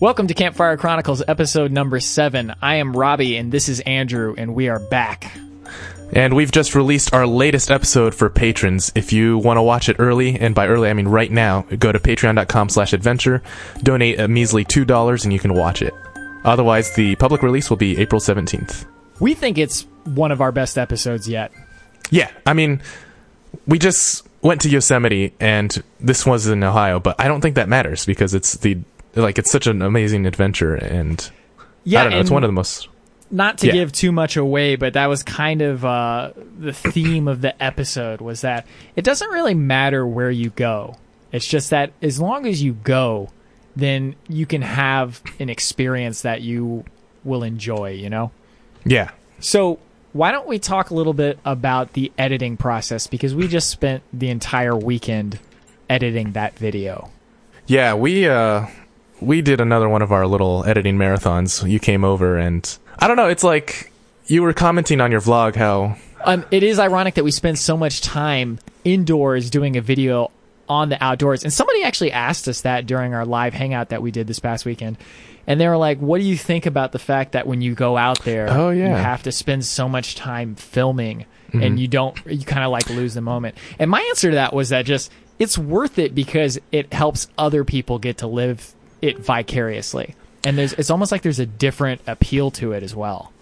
Welcome to Campfire Chronicles, episode number seven. I am Robbie, and this is Andrew, and we are back. And we've just released our latest episode for patrons. If you want to watch it early, and by early I mean right now, go to patreon.com slash adventure, donate a measly $2, and you can watch it. Otherwise, the public release will be April 17th. We think it's one of our best episodes yet. Yeah, I mean, we just went to Yosemite, and this was in Ohio, but I don't think that matters because it's the like it's such an amazing adventure, and Yeah, I don't know, it's one of the most. not to Yeah. give too much away, but that was kind of uh, the theme of the episode was that it doesn't really matter where you go. It's just that as long as you go, then you can have an experience that you will enjoy, you know? Yeah, So, why don't we talk a little bit about the editing process because we just spent the entire weekend editing that video. yeah, we uh, we did another one of our little editing marathons. You came over, and I don't know, it's like you were commenting on your vlog how Um, it is ironic that we spend so much time indoors doing a video on the outdoors. And somebody actually asked us that during our live hangout that we did this past weekend. And they were like, what do you think about the fact that when you go out there, Oh, yeah. you have to spend so much time filming and you don't, you kind of like lose the moment. And my answer to that was that just, it's worth it because it helps other people get to live it vicariously. And there's, it's almost like there's a different appeal to it as well.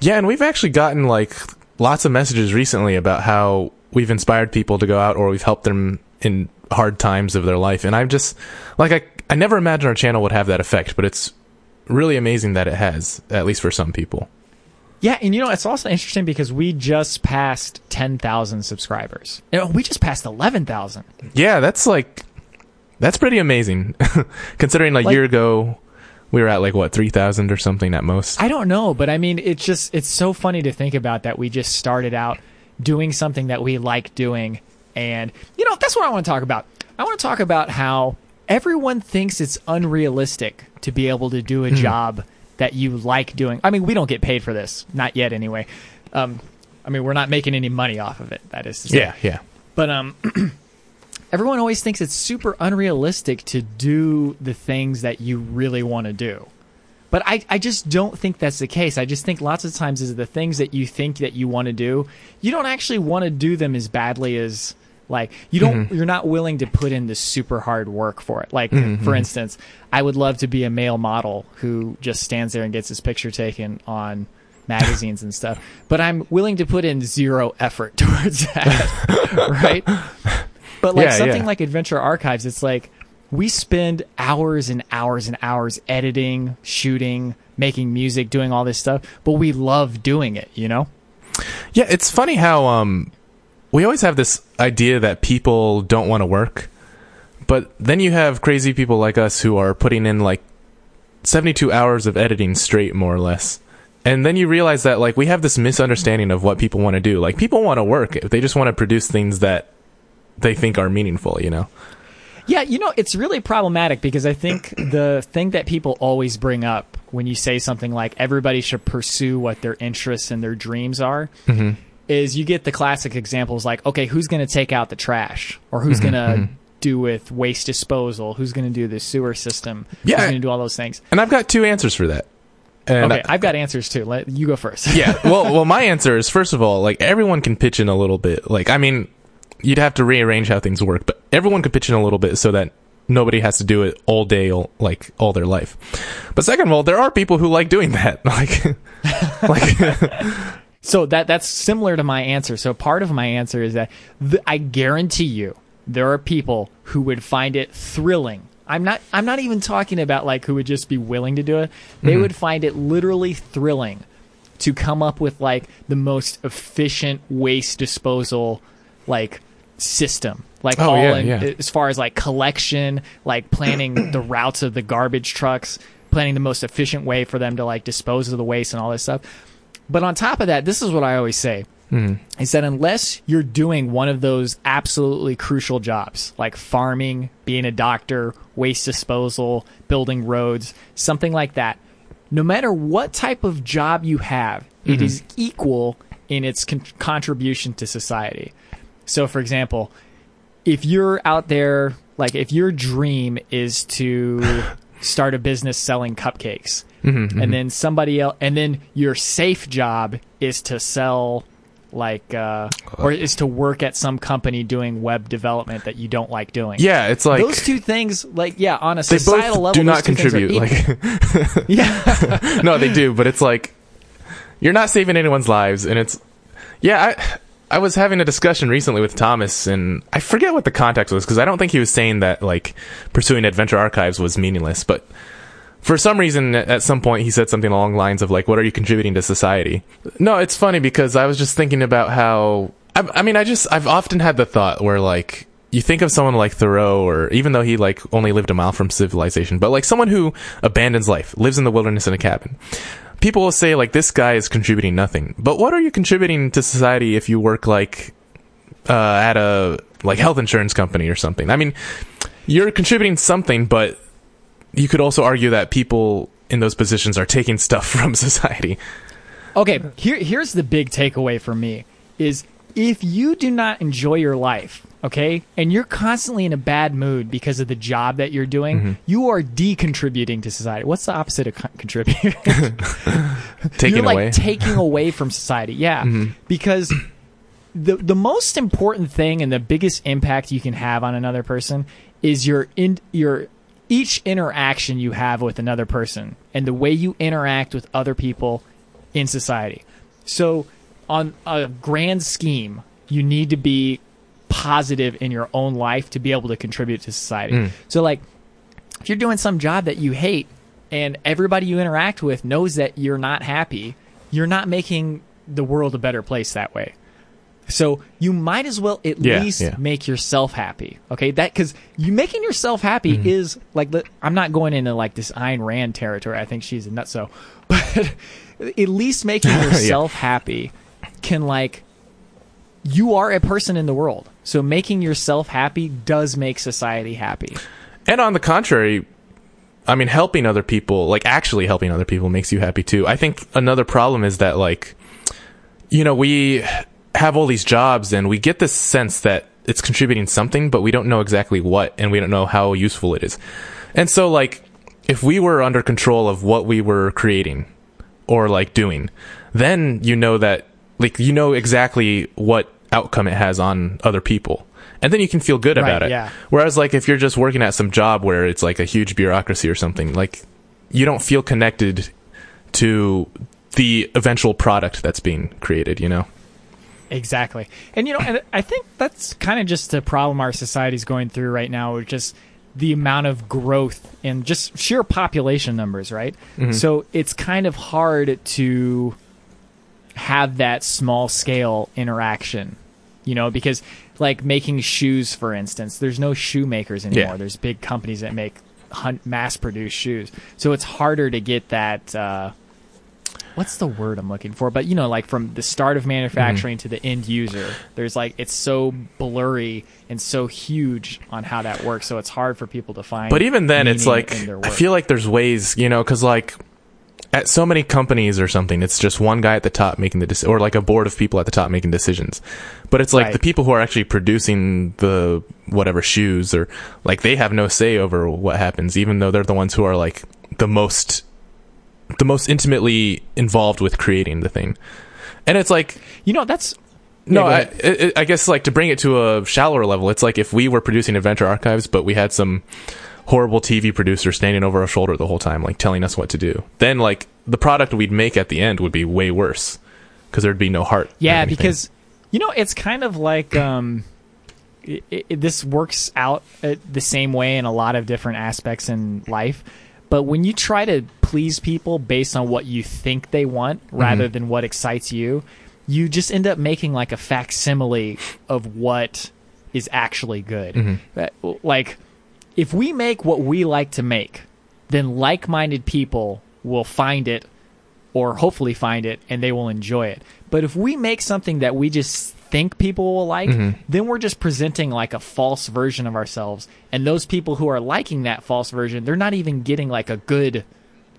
Yeah, and we've actually gotten like lots of messages recently about how we've inspired people to go out or we've helped them in hard times of their life. And I'm just like I I never imagined our channel would have that effect, but it's really amazing that it has, at least for some people. Yeah, and you know it's also interesting because we just passed ten thousand subscribers. You know, we just passed eleven thousand. Yeah, that's like that's pretty amazing. Considering a Like- year ago we were at like what, 3000 or something at most. I don't know, but I mean, it's just it's so funny to think about that we just started out doing something that we like doing, and you know that's what I want to talk about. I want to talk about how everyone thinks it's unrealistic to be able to do a job that you like doing. I mean, we don't get paid for this, not yet, anyway. Um, I mean, we're not making any money off of it. That is to say. yeah, yeah. But um, everyone always thinks it's super unrealistic to do the things that you really want to do. But I, I just don't think that's the case. I just think lots of times is the things that you think that you want to do, you don't actually want to do them as badly as like you don't mm-hmm. you're not willing to put in the super hard work for it. Like mm-hmm, for mm-hmm. instance, I would love to be a male model who just stands there and gets his picture taken on magazines and stuff. But I'm willing to put in zero effort towards that. right? But like Yeah, something yeah. like Adventure Archives, it's like we spend hours and hours and hours editing, shooting, making music, doing all this stuff, but we love doing it, you know? Yeah, it's funny how um we always have this idea that people don't want to work, but then you have crazy people like us who are putting in like 72 hours of editing straight more or less. And then you realize that like we have this misunderstanding of what people want to do. Like people want to work. They just want to produce things that they think are meaningful, you know. Yeah, you know, it's really problematic because I think the thing that people always bring up when you say something like everybody should pursue what their interests and their dreams are mm-hmm. is you get the classic examples like, okay, who's going to take out the trash? Or who's mm-hmm, going to mm-hmm. do with waste disposal? Who's going to do the sewer system? Yeah. Who's going to do all those things? And I've got two answers for that. And Okay, I- I've got answers too. Let you go first. yeah. Well, well, my answer is first of all, like everyone can pitch in a little bit. Like, I mean, you'd have to rearrange how things work, but everyone could pitch in a little bit so that nobody has to do it all day, like all their life. But second of all, there are people who like doing that. Like, like, So that that's similar to my answer. So part of my answer is that th- I guarantee you there are people who would find it thrilling. I'm not I'm not even talking about like who would just be willing to do it. They mm-hmm. would find it literally thrilling to come up with like the most efficient waste disposal like system. Like Oh, all yeah, in, yeah. as far as like collection, like planning the routes of the garbage trucks, planning the most efficient way for them to like dispose of the waste and all this stuff. But on top of that, this is what I always say hmm. is that unless you're doing one of those absolutely crucial jobs like farming, being a doctor, waste disposal, building roads, something like that, no matter what type of job you have, it mm-hmm. is equal in its con- contribution to society. So, for example, if you're out there, like if your dream is to start a business selling cupcakes. Mhm, And then somebody else, and then your safe job is to sell, like, uh, or is to work at some company doing web development that you don't like doing. yeah, it's like those two things, like, yeah, on a they societal both level, do not two things are contribute. Like, yeah, no, they do, but it's like you're not saving anyone's lives, and it's yeah. I I was having a discussion recently with Thomas, and I forget what the context was because I don't think he was saying that like pursuing Adventure Archives was meaningless, but for some reason at some point he said something along the lines of like, "What are you contributing to society?" No, it's funny because I was just thinking about how I, I mean I just I've often had the thought where like you think of someone like Thoreau, or even though he like only lived a mile from civilization, but like someone who abandons life, lives in the wilderness in a cabin. People will say like this guy is contributing nothing, but what are you contributing to society if you work like uh, at a like health insurance company or something? I mean, you're contributing something, but you could also argue that people in those positions are taking stuff from society. Okay, here here's the big takeaway for me is if you do not enjoy your life, okay, and you're constantly in a bad mood because of the job that you're doing, Mm-hmm. you are decontributing to society. What's the opposite of con- contributing? Taking you're like away. taking away from society. Yeah, Mm-hmm. because the the most important thing and the biggest impact you can have on another person is your in your each interaction you have with another person and the way you interact with other people in society. So on a grand scheme, you need to be positive in your own life to be able to contribute to society. Mm. So like if you're doing some job that you hate and everybody you interact with knows that you're not happy, you're not making the world a better place that way. So you might as well at Yeah, least yeah. make yourself happy. Okay, that because you making yourself happy Mm-hmm. is like the, I'm not going into like this Ayn Rand territory. I think she's a nutso, but at least making yourself happy can like you are a person in the world. So making yourself happy does make society happy. And on the contrary, I mean, helping other people, like actually helping other people, makes you happy too. I think another problem is that, like, you know, we have all these jobs and we get this sense that it's contributing something, but we don't know exactly what and we don't know how useful it is. And so, like, if we were under control of what we were creating or like doing, then you know that, like, you know exactly what outcome it has on other people. And then you can feel good Right, about it. yeah. Whereas, like, if you're just working at some job where it's like a huge bureaucracy or something, like, you don't feel connected to the eventual product that's being created, you know? Exactly. And you know, and I think that's kind of just the problem our society's going through right now, with just the amount of growth and just sheer population numbers, right? Mm-hmm. So it's kind of hard to have that small scale interaction, you know, because like making shoes, for instance, there's no shoemakers anymore. Yeah. There's big companies that make mass produced shoes. So it's harder to get that, uh, what's the word I'm looking for? But you know, like from the start of manufacturing Mm-hmm. to the end user, there's like it's so blurry and so huge on how that works. So it's hard for people to find. But even then, it's like I feel like there's ways, you know, because like at so many companies or something, it's just one guy at the top making the deci- or like a board of people at the top making decisions. But it's like Right. the people who are actually producing the whatever shoes or like they have no say over what happens, even though they're the ones who are like the most the most intimately involved with creating the thing. And it's like you know that's no, Yeah, I, I guess like to bring it to a shallower level, it's like if we were producing Adventure Archives, but we had some horrible TV producer standing over our shoulder the whole time, like telling us what to do. Then like the product we'd make at the end would be way worse because there'd be no heart. yeah because you know it's kind of like um, it, it, this works out uh, the same way in a lot of different aspects in life. But when you try to please people based on what you think they want rather than what excites you, you just end up making like a facsimile of what is actually good. Uh, Like, if we make what we like to make, then like minded people will find it or hopefully find it and they will enjoy it. But if we make something that we just think people will like, mm-hmm. then we're just presenting like a false version of ourselves. And those people who are liking that false version, they're not even getting like a good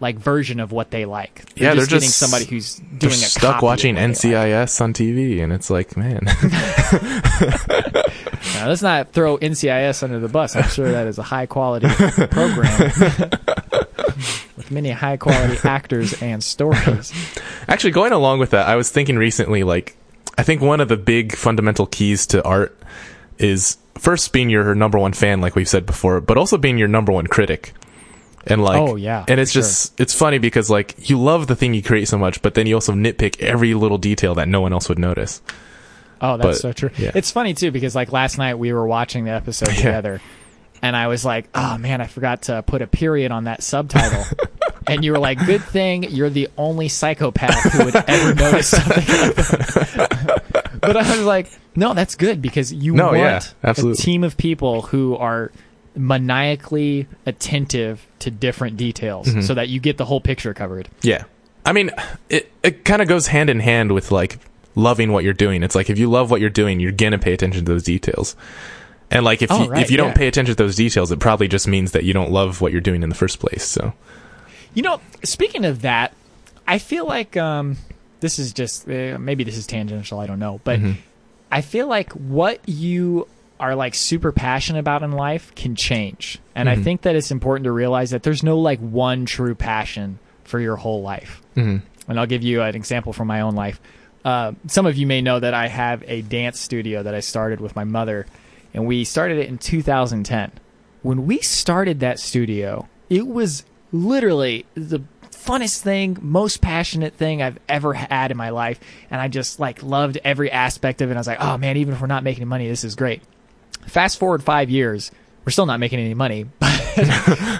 like version of what they like. They're Yeah, they're getting just- somebody who's doing they're a stuck watching they like. NCIS on TV, and it's like, man, Now, let's not throw NCIS under the bus. I'm sure that is a high quality program. With many high quality actors and stories. Actually, going along with that, I was thinking recently, like, I think one of the big fundamental keys to art is first being your number one fan, like we've said before, but also being your number one critic. And like, Oh, yeah, and it's just, it's funny because like, you love the thing you create so much, but then you also nitpick every little detail that no one else would notice. Oh, that's But, so true. yeah. It's funny too because like last night we were watching the episode Yeah. together, and I was like, "Oh man, I forgot to put a period on that subtitle." and you were like, "Good thing you're the only psychopath who would ever notice something like that." but I was like, "No, that's good because you No, want yeah, a team of people who are." Maniacally attentive to different details Mm-hmm. so that you get the whole picture covered. Yeah. I mean, it, it kind of goes hand in hand with like loving what you're doing. It's like if you love what you're doing, you're going to pay attention to those details. And like if Oh, you, right, if you don't pay attention to those details, it probably just means that you don't love what you're doing in the first place. So, You know, speaking of that, I feel like um, this is just uh, maybe this is tangential. I don't know, but Mm-hmm. I feel like what you are like super passionate about in life can change, and I Mhm. think that it's important to realize that there's no like one true passion for your whole life. mhm. And I'll give you an example from my own life. Uh, some of you may know that I have a dance studio that I started with my mother, and we started it in 2010. When we started that studio, it was literally the funnest thing, most passionate thing I've ever had in my life, and I just like loved every aspect of it. I was like, oh man, even if we're not making money, this is great. Fast forward five years, we're still not making any money, but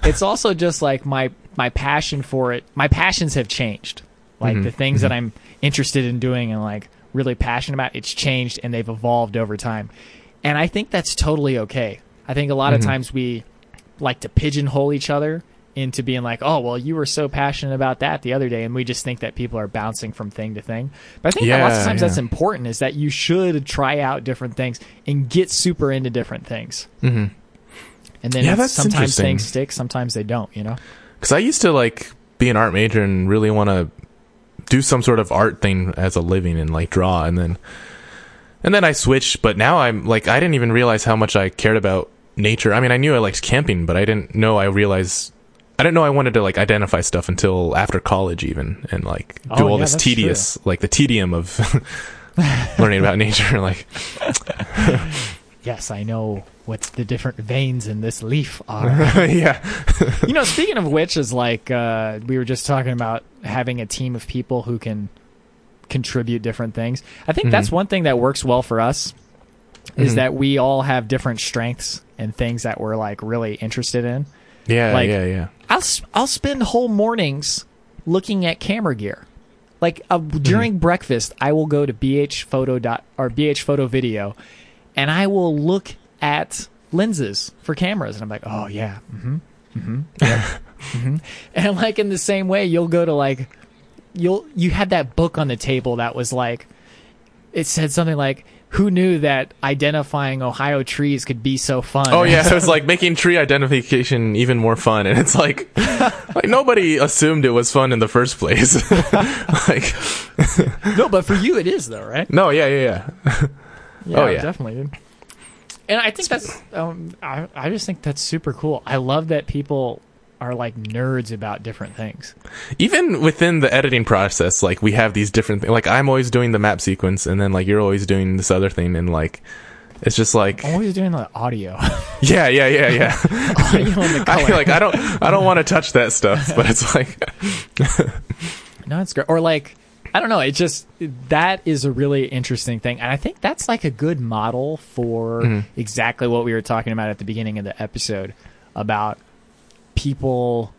it's also just like my my passion for it. My passions have changed. Like Mhm. the things that I'm interested in doing and like really passionate about, it's changed and they've evolved over time. And I think that's totally okay. I think a lot of Mhm. times we like to pigeonhole each other into being like, oh, well, you were so passionate about that the other day, and we just think that people are bouncing from thing to thing. But I think that lots of times yeah. that's important is that you should try out different things and get super into different things. Mhm. And then Yeah, that's sometimes things stick, sometimes they don't, you know? Cause I used to like be an art major and really want to do some sort of art thing as a living and like draw. And then, and then I switched, but now I'm like, I didn't even realize how much I cared about nature. I mean, I knew I liked camping, but I didn't know I realized I didn't know I wanted to like identify stuff until after college even and like do Oh, all yeah, this that's tedious like the tedium of learning about nature like Yes, I know what the different veins in this leaf are. yeah you know, speaking of which, is like uh, we were just talking about having a team of people who can contribute different things. I think that's Mhm. one thing that works well for us is Mhm. that we all have different strengths and things that we're like really interested in. Yeah Like- yeah yeah I'll I'll spend whole mornings looking at camera gear. Like uh, during breakfast, I will go to BH Photo dot or BH Photo Video, and I will look at lenses for cameras, and I'm like, oh yeah, mm-hmm, mm-hmm, yep, mm-hmm. and like in the same way, you'll go to like, you'll you had that book on the table that was like, it said something like. Who knew that identifying Ohio trees could be so fun? Oh yeah, it was like making tree identification even more fun, and it's like, like nobody assumed it was fun in the first place. like, no, but for you it is though, right? no, yeah, yeah, yeah. Yeah, Oh, yeah. definitely, dude. And I think that's, um, I, I just think that's super cool. I love that people are like nerds about different things. Even within the editing process, like we have these different things. Like I'm always doing the map sequence, and then like you're always doing this other thing, and like it's just like, I'm always doing the audio, yeah, yeah, yeah, yeah. audio and the I color. feel like I don't, I don't want to touch that stuff, but it's like, no, it's great. Or like, I don't know. It just that is a really interesting thing, and I think that's like a good model for Mhm. exactly what we were talking about at the beginning of the episode about people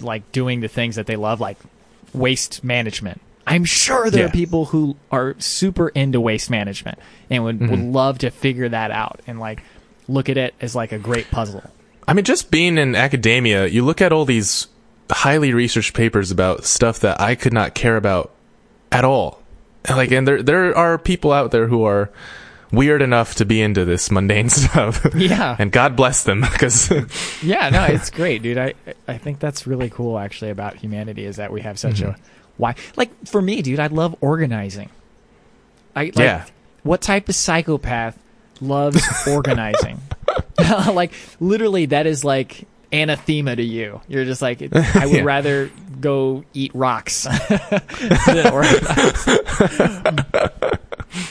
like doing the things that they love, like waste management. I'm sure there Yeah. are people who are super into waste management and would, would Mhm. love to figure that out and like look at it as like a great puzzle. I mean, just being in academia, you look at all these highly researched papers about stuff that I could not care about at all. And, Like, and there there are people out there who are weird enough to be into this mundane stuff. Yeah. and God bless them, because Yeah, no, it's great, dude. I I think that's really cool actually about humanity is that we have such Mhm. a why like for me, dude, I love organizing. I like, Yeah. What type of psychopath loves organizing? like literally that is like anathema to you. You're just like, I would Yeah. rather go eat rocks than Orthodox.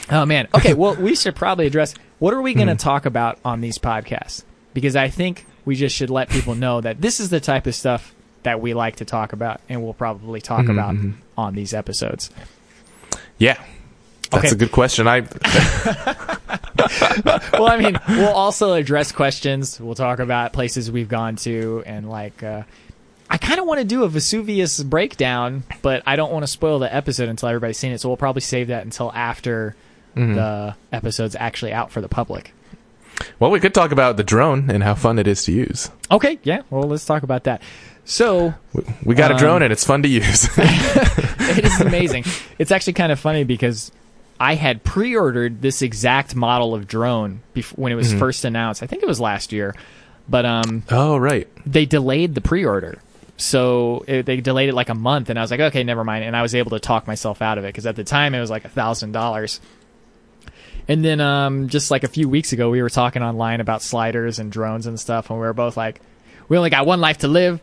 Oh man. Okay. Well, we should probably address what are we going to hmm. talk about on these podcasts because I think we just should let people know that this is the type of stuff that we like to talk about and we'll probably talk mm-hmm, about mm-hmm. on these episodes. Yeah. That's Okay. a good question. I well, I mean, we'll also address questions. We'll talk about places we've gone to, and like, uh, I kind of want to do a Vesuvius breakdown, but I don't want to spoil the episode until everybody's seen it. So we'll probably save that until after the episode's actually out for the public. well, we could talk about the drone and how fun it is to use. Okay, yeah. Well, let's talk about that. So We, we got a Um, drone and it's fun to use. it is amazing. it's actually kind of funny because I had pre-ordered this exact model of drone bef- when it was first announced. I think it was last year, but um, oh, right. they delayed the pre-order. So it, they delayed it like a month, and I was like, okay, never mind. And I was able to talk myself out of it because at the time it was like a thousand dollars. And then um, just like a few weeks ago, we were talking online about sliders and drones and stuff, and we were both like, we only got one life to live,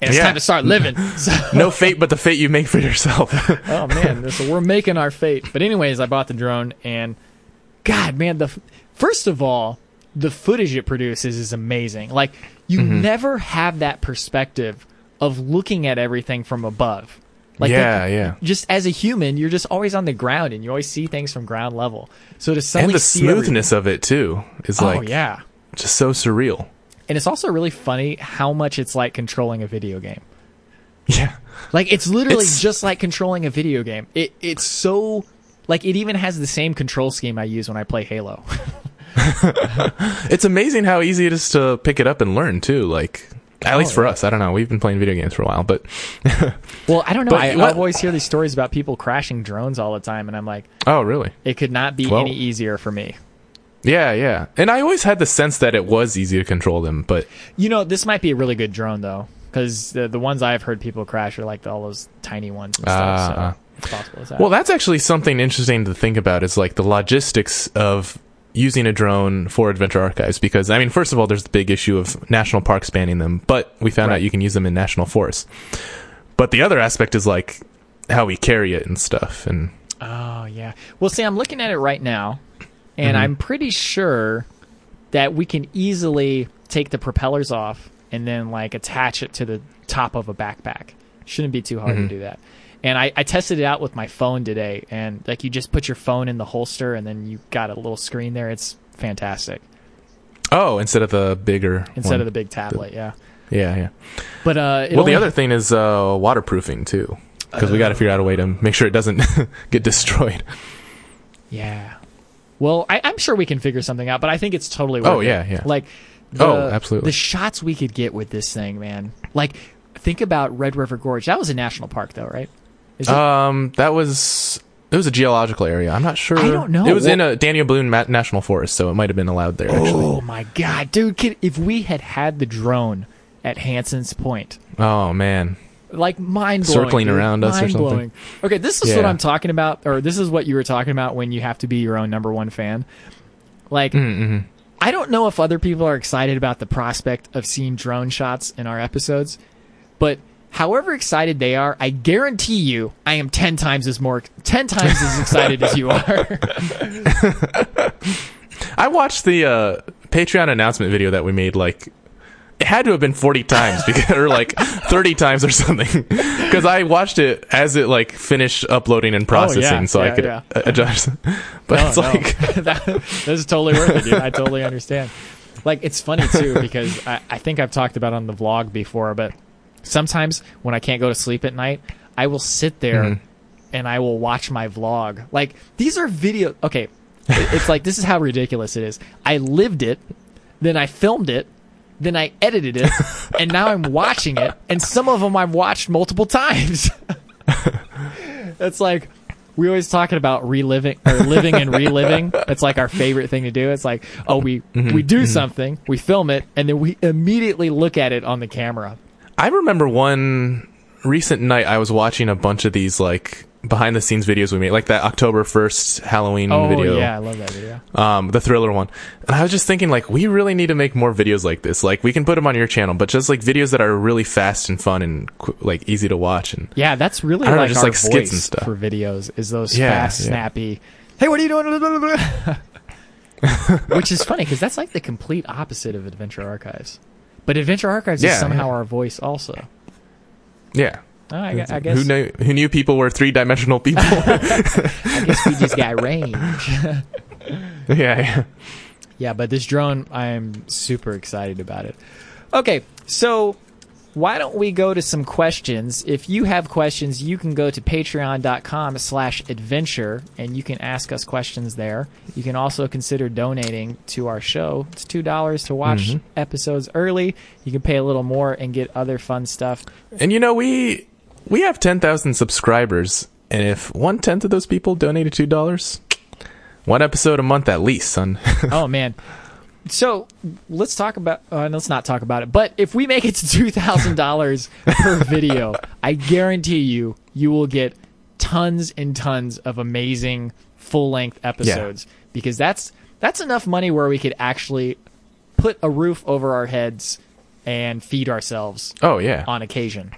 and it's Yeah. time to start living. So, No fate but the fate you make for yourself. oh man, so we're making our fate. But anyways, I bought the drone, and God, man, the first of all, the footage it produces is amazing. Like you Mm-hmm. never have that perspective of looking at everything from above. Like yeah, the- yeah. Just as a human, you're just always on the ground, and you always see things from ground level. So to suddenly And the smoothness of it too is everything- like oh yeah, just so surreal. and it's also really funny how much it's like controlling a video game. Yeah. Like it's literally It's- just like controlling a video game. It it's so like it even has the same control scheme I use when I play Halo. It's amazing how easy it is to pick it up and learn too. Like at least for us, I don't know. We've been playing video games for a while, but well, I don't know. But I, I always hear these stories about people crashing drones all the time, and I'm like, oh, really? it could not be Well- any easier for me. Yeah, yeah. And I always had the sense that it was easy to control them, but You know, this might be a really good drone though, because the the ones I've heard people crash are like all those tiny ones and stuff. Ah, so ah. it's possible as that. well, that's actually something interesting to think about. Is like the logistics of using a drone for adventure archives because I mean, first of all, there's the big issue of national parks banning them, but we found Right. out you can use them in national forests. But the other aspect is like how we carry it and stuff, and Oh yeah. Well, see, I'm looking at it right now, and Mm-hmm. I'm pretty sure that we can easily take the propellers off and then like attach it to the top of a backpack. Shouldn't be too hard Mm-hmm. to do that. And I, I tested it out with my phone today, and like you just put your phone in the holster, and then you got a little screen there. It's fantastic oh, instead of the bigger instead one. of the big tablet. Yeah. yeah, yeah. But uh, Well, the other thing is uh, waterproofing too, because we got to figure out a way to make sure it doesn't get destroyed. Yeah. Well, I, I'm sure we can figure something out, but I think it's totally worth Oh, yeah, yeah. Like, the, Oh, absolutely. The shots we could get with this thing, man. Like, think about Red River Gorge. That was a national park, though, right? Is it? Um, that was it was a geological area. I'm not sure. I don't know. It was in a Daniel Boone Ma- National Forest, so it might have been allowed there. Actually. oh my god, dude! Kid, if we had had the drone at Hanson's Point, Oh man. like mind blowing, Circling around us or something. Okay, this is what Yeah. I'm talking about, or this is what you were talking about when you have to be your own number one fan. Like, Mm-hmm. I don't know if other people are excited about the prospect of seeing drone shots in our episodes, but however excited they are, I guarantee you, I am ten times as more, ten times as excited as you are. I watched the uh, Patreon announcement video that we made. Like, it had to have been 40 times because, or like 30 times or something, because I watched it as it like finished uploading and processing, so Oh, yeah, I could yeah. adjust. But No, it's no. like, that, this is totally worth it, dude. I totally understand. Like it's funny too because I, I think I've talked about on the vlog before, but sometimes when I can't go to sleep at night, I will sit there Mhm. and I will watch my vlog. Like these are video. Okay, it's like this is how ridiculous it is. I lived it, then I filmed it, then I edited it, and now I'm watching it. And some of them I've watched multiple times. It's like we always talking about reliving or living and reliving. It's like our favorite thing to do. It's like, oh, we we do something, we film it, and then we immediately look at it on the camera. I remember one recent night I was watching a bunch of these like behind the scenes videos we made, like that October first Halloween Oh video. yeah, I love that video. um, the thriller one. And I was just thinking, like, we really need to make more videos like this. Like, we can put them on your channel, but just like videos that are really fast and fun and like easy to watch. And Yeah, that's really I don't know, just like skits and stuff. for videos. Is those Yeah, fast, yeah. snappy? Hey, what are you doing? Which is funny because that's like the complete opposite of Adventure Archives. But Adventure Archives Yeah, is somehow yeah. our voice also. yeah, Oh, I, I guess who knew who knew people were three dimensional people? I guess we just got range. yeah, yeah. Yeah, but this drone, I'm super excited about it. Okay, so why don't we go to some questions? If you have questions, you can go to patreon.com slash adventure and you can ask us questions there. You can also consider donating to our show. It's $2 to watch Mhm. episodes early. You can pay a little more and get other fun stuff. And you know, we we have ten thousand subscribers, and if one tenth of those people donated two dollars, one episode a month at least, son. oh man so let's talk about uh, let's not talk about it but if we make it to $2000 per video i guarantee you you will get tons and tons of amazing full-length episodes because that's that's enough money where we could actually put a roof over our heads and feed ourselves oh yeah, on occasion.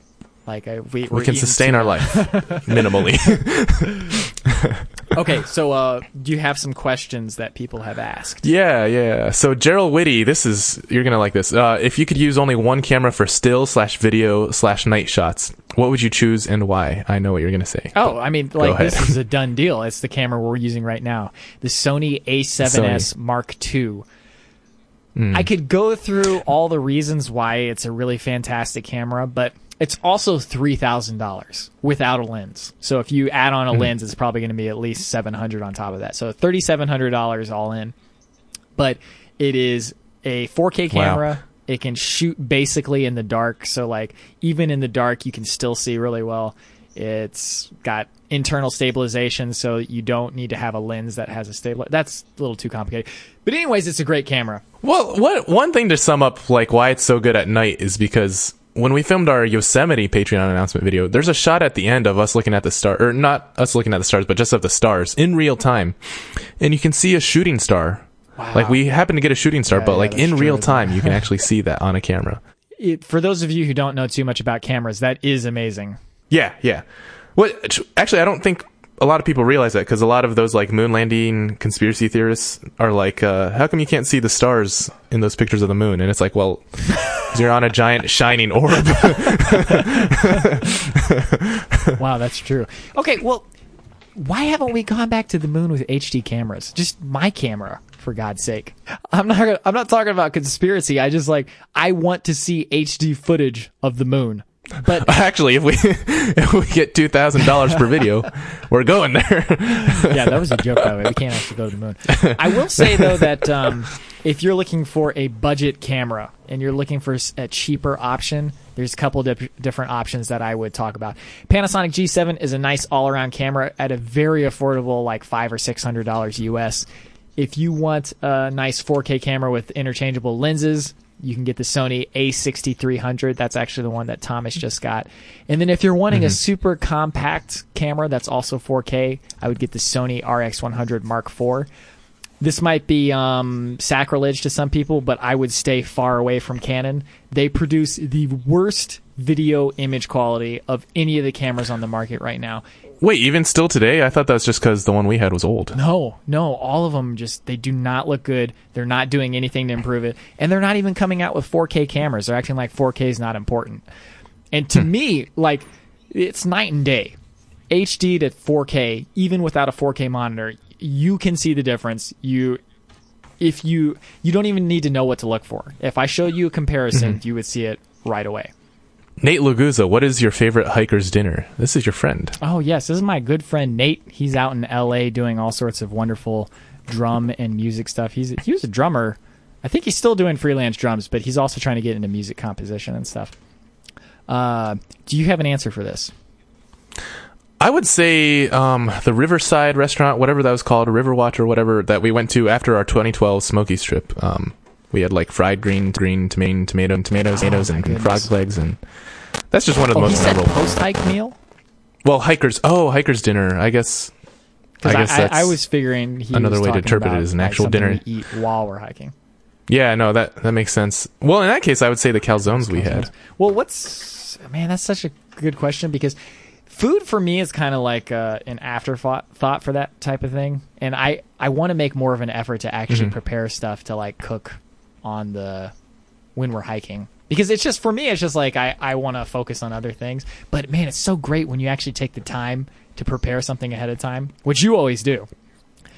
Like uh, we, we can sustain our life minimally. okay so uh, do you have some questions that people have asked Yeah, yeah. So Gerald Whitty, this is you're gonna like this. Uh, if you could use only one camera for still slash video slash night shots, what would you choose and why? I know what you're gonna say. Oh, I mean, like this is a done deal. It's the camera we're using right now, the Sony A7S Mark II. Hmm. I could go through all the reasons why it's a really fantastic camera, but it's also three thousand dollars without a lens. So if you add on a hmm. lens, it's probably going to be at least seven hundred on top of that. So thirty seven hundred dollars all in. But it is a 4K Wow. camera. It can shoot basically in the dark. So like even in the dark, you can still see really well. It's got internal stabilization, so you don't need to have a lens that has a stable. That's a little too complicated. But anyways, it's a great camera. Well, what one thing to sum up like why it's so good at night is because when we filmed our Yosemite Patreon announcement video, there's a shot at the end of us looking at the star, or not us looking at the stars, but just of the stars in real time, and you can see a shooting star. Like we happen to get a shooting star, Yeah, but yeah, like in true. real time, you can actually see that on a camera. It, for those of you who don't know too much about cameras, that is amazing. Yeah, yeah. What actually, I don't think a lot of people realize that because a lot of those like moon landing conspiracy theorists are like, uh, "How come you can't see the stars in those pictures of the moon?" And it's like, well, you're on a giant shining orb. wow, that's true. Okay, well, why haven't we gone back to the moon with HD cameras? Just my camera, for God's sake. I'm not. I'm not talking about conspiracy. I just like I want to see HD footage of the moon. But actually, if we if we get two thousand dollars per video, we're going there. yeah, that was a joke. By the way, we can't actually go to the moon. I will say though that um, if you're looking for a budget camera and you're looking for a cheaper option, there's a couple different options that I would talk about. Panasonic G7 is a nice all-around camera at a very affordable, like five or six hundred dollars US. If you want a nice 4K camera with interchangeable lenses, you can get the Sony A6300. That's actually the one that Thomas just got. And then if you're wanting a super compact camera that's also 4K, I would get the Sony RX100 Mark IV. This might be um, sacrilege to some people, but I would stay far away from Canon. They produce the worst video image quality of any of the cameras on the market right now. Wait, even still today, I thought that was just because the one we had was old. No, no, all of them just they do not look good. They're not doing anything to improve it, and they're not even coming out with 4K cameras. They're acting like 4K is not important. And to hmm. me, like it's night and day. HD to 4K, even without a 4K monitor, you can see the difference. You if you you don't even need to know what to look for. If I showed you a comparison, mm-hmm. you would see it right away. Nate Laguza, what is your favorite hiker's dinner? This is your friend. Oh yes, this is my good friend Nate. He's out in LA doing all sorts of wonderful drum and music stuff. He's he was a drummer. I think he's still doing freelance drums, but he's also trying to get into music composition and stuff. Uh, do you have an answer for this? I would say um, the Riverside restaurant, whatever that was called, Riverwatch or whatever that we went to after our 2012 Smokies trip. Um, we had like fried green, green tomato, tomato, tomatoes, tomatoes, Oh and, and frog legs, and that's just one of the Oh, most memorable. post hike meal. well, hikers. Oh, hikers dinner. I guess. I guess I, that's I, was figuring he another was way to interpret it as an like, actual dinner. we eat while we're hiking. Yeah, no, that that makes sense. Well, in that case, I would say the calzones we had. Well, what's man? That's such a good question because food for me is kind of like uh, an afterthought thought for that type of thing, and I I want to make more of an effort to actually Mhm. prepare stuff to like cook on the when we're hiking because it's just for me it's just like I I want to focus on other things, but man, it's so great when you actually take the time to prepare something ahead of time, which you always do.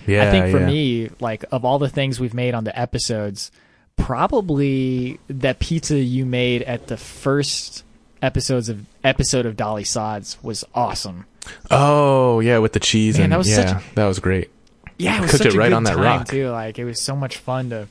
Yeah, I think for yeah. me, like of all the things we've made on the episodes, probably that pizza you made at the first episodes of episode of Dolly Sods was awesome. Oh, yeah, with the cheese Man, and that was yeah, such that was great. Yeah, it was Cooked such it right on that rock. too. Like it was so much fun to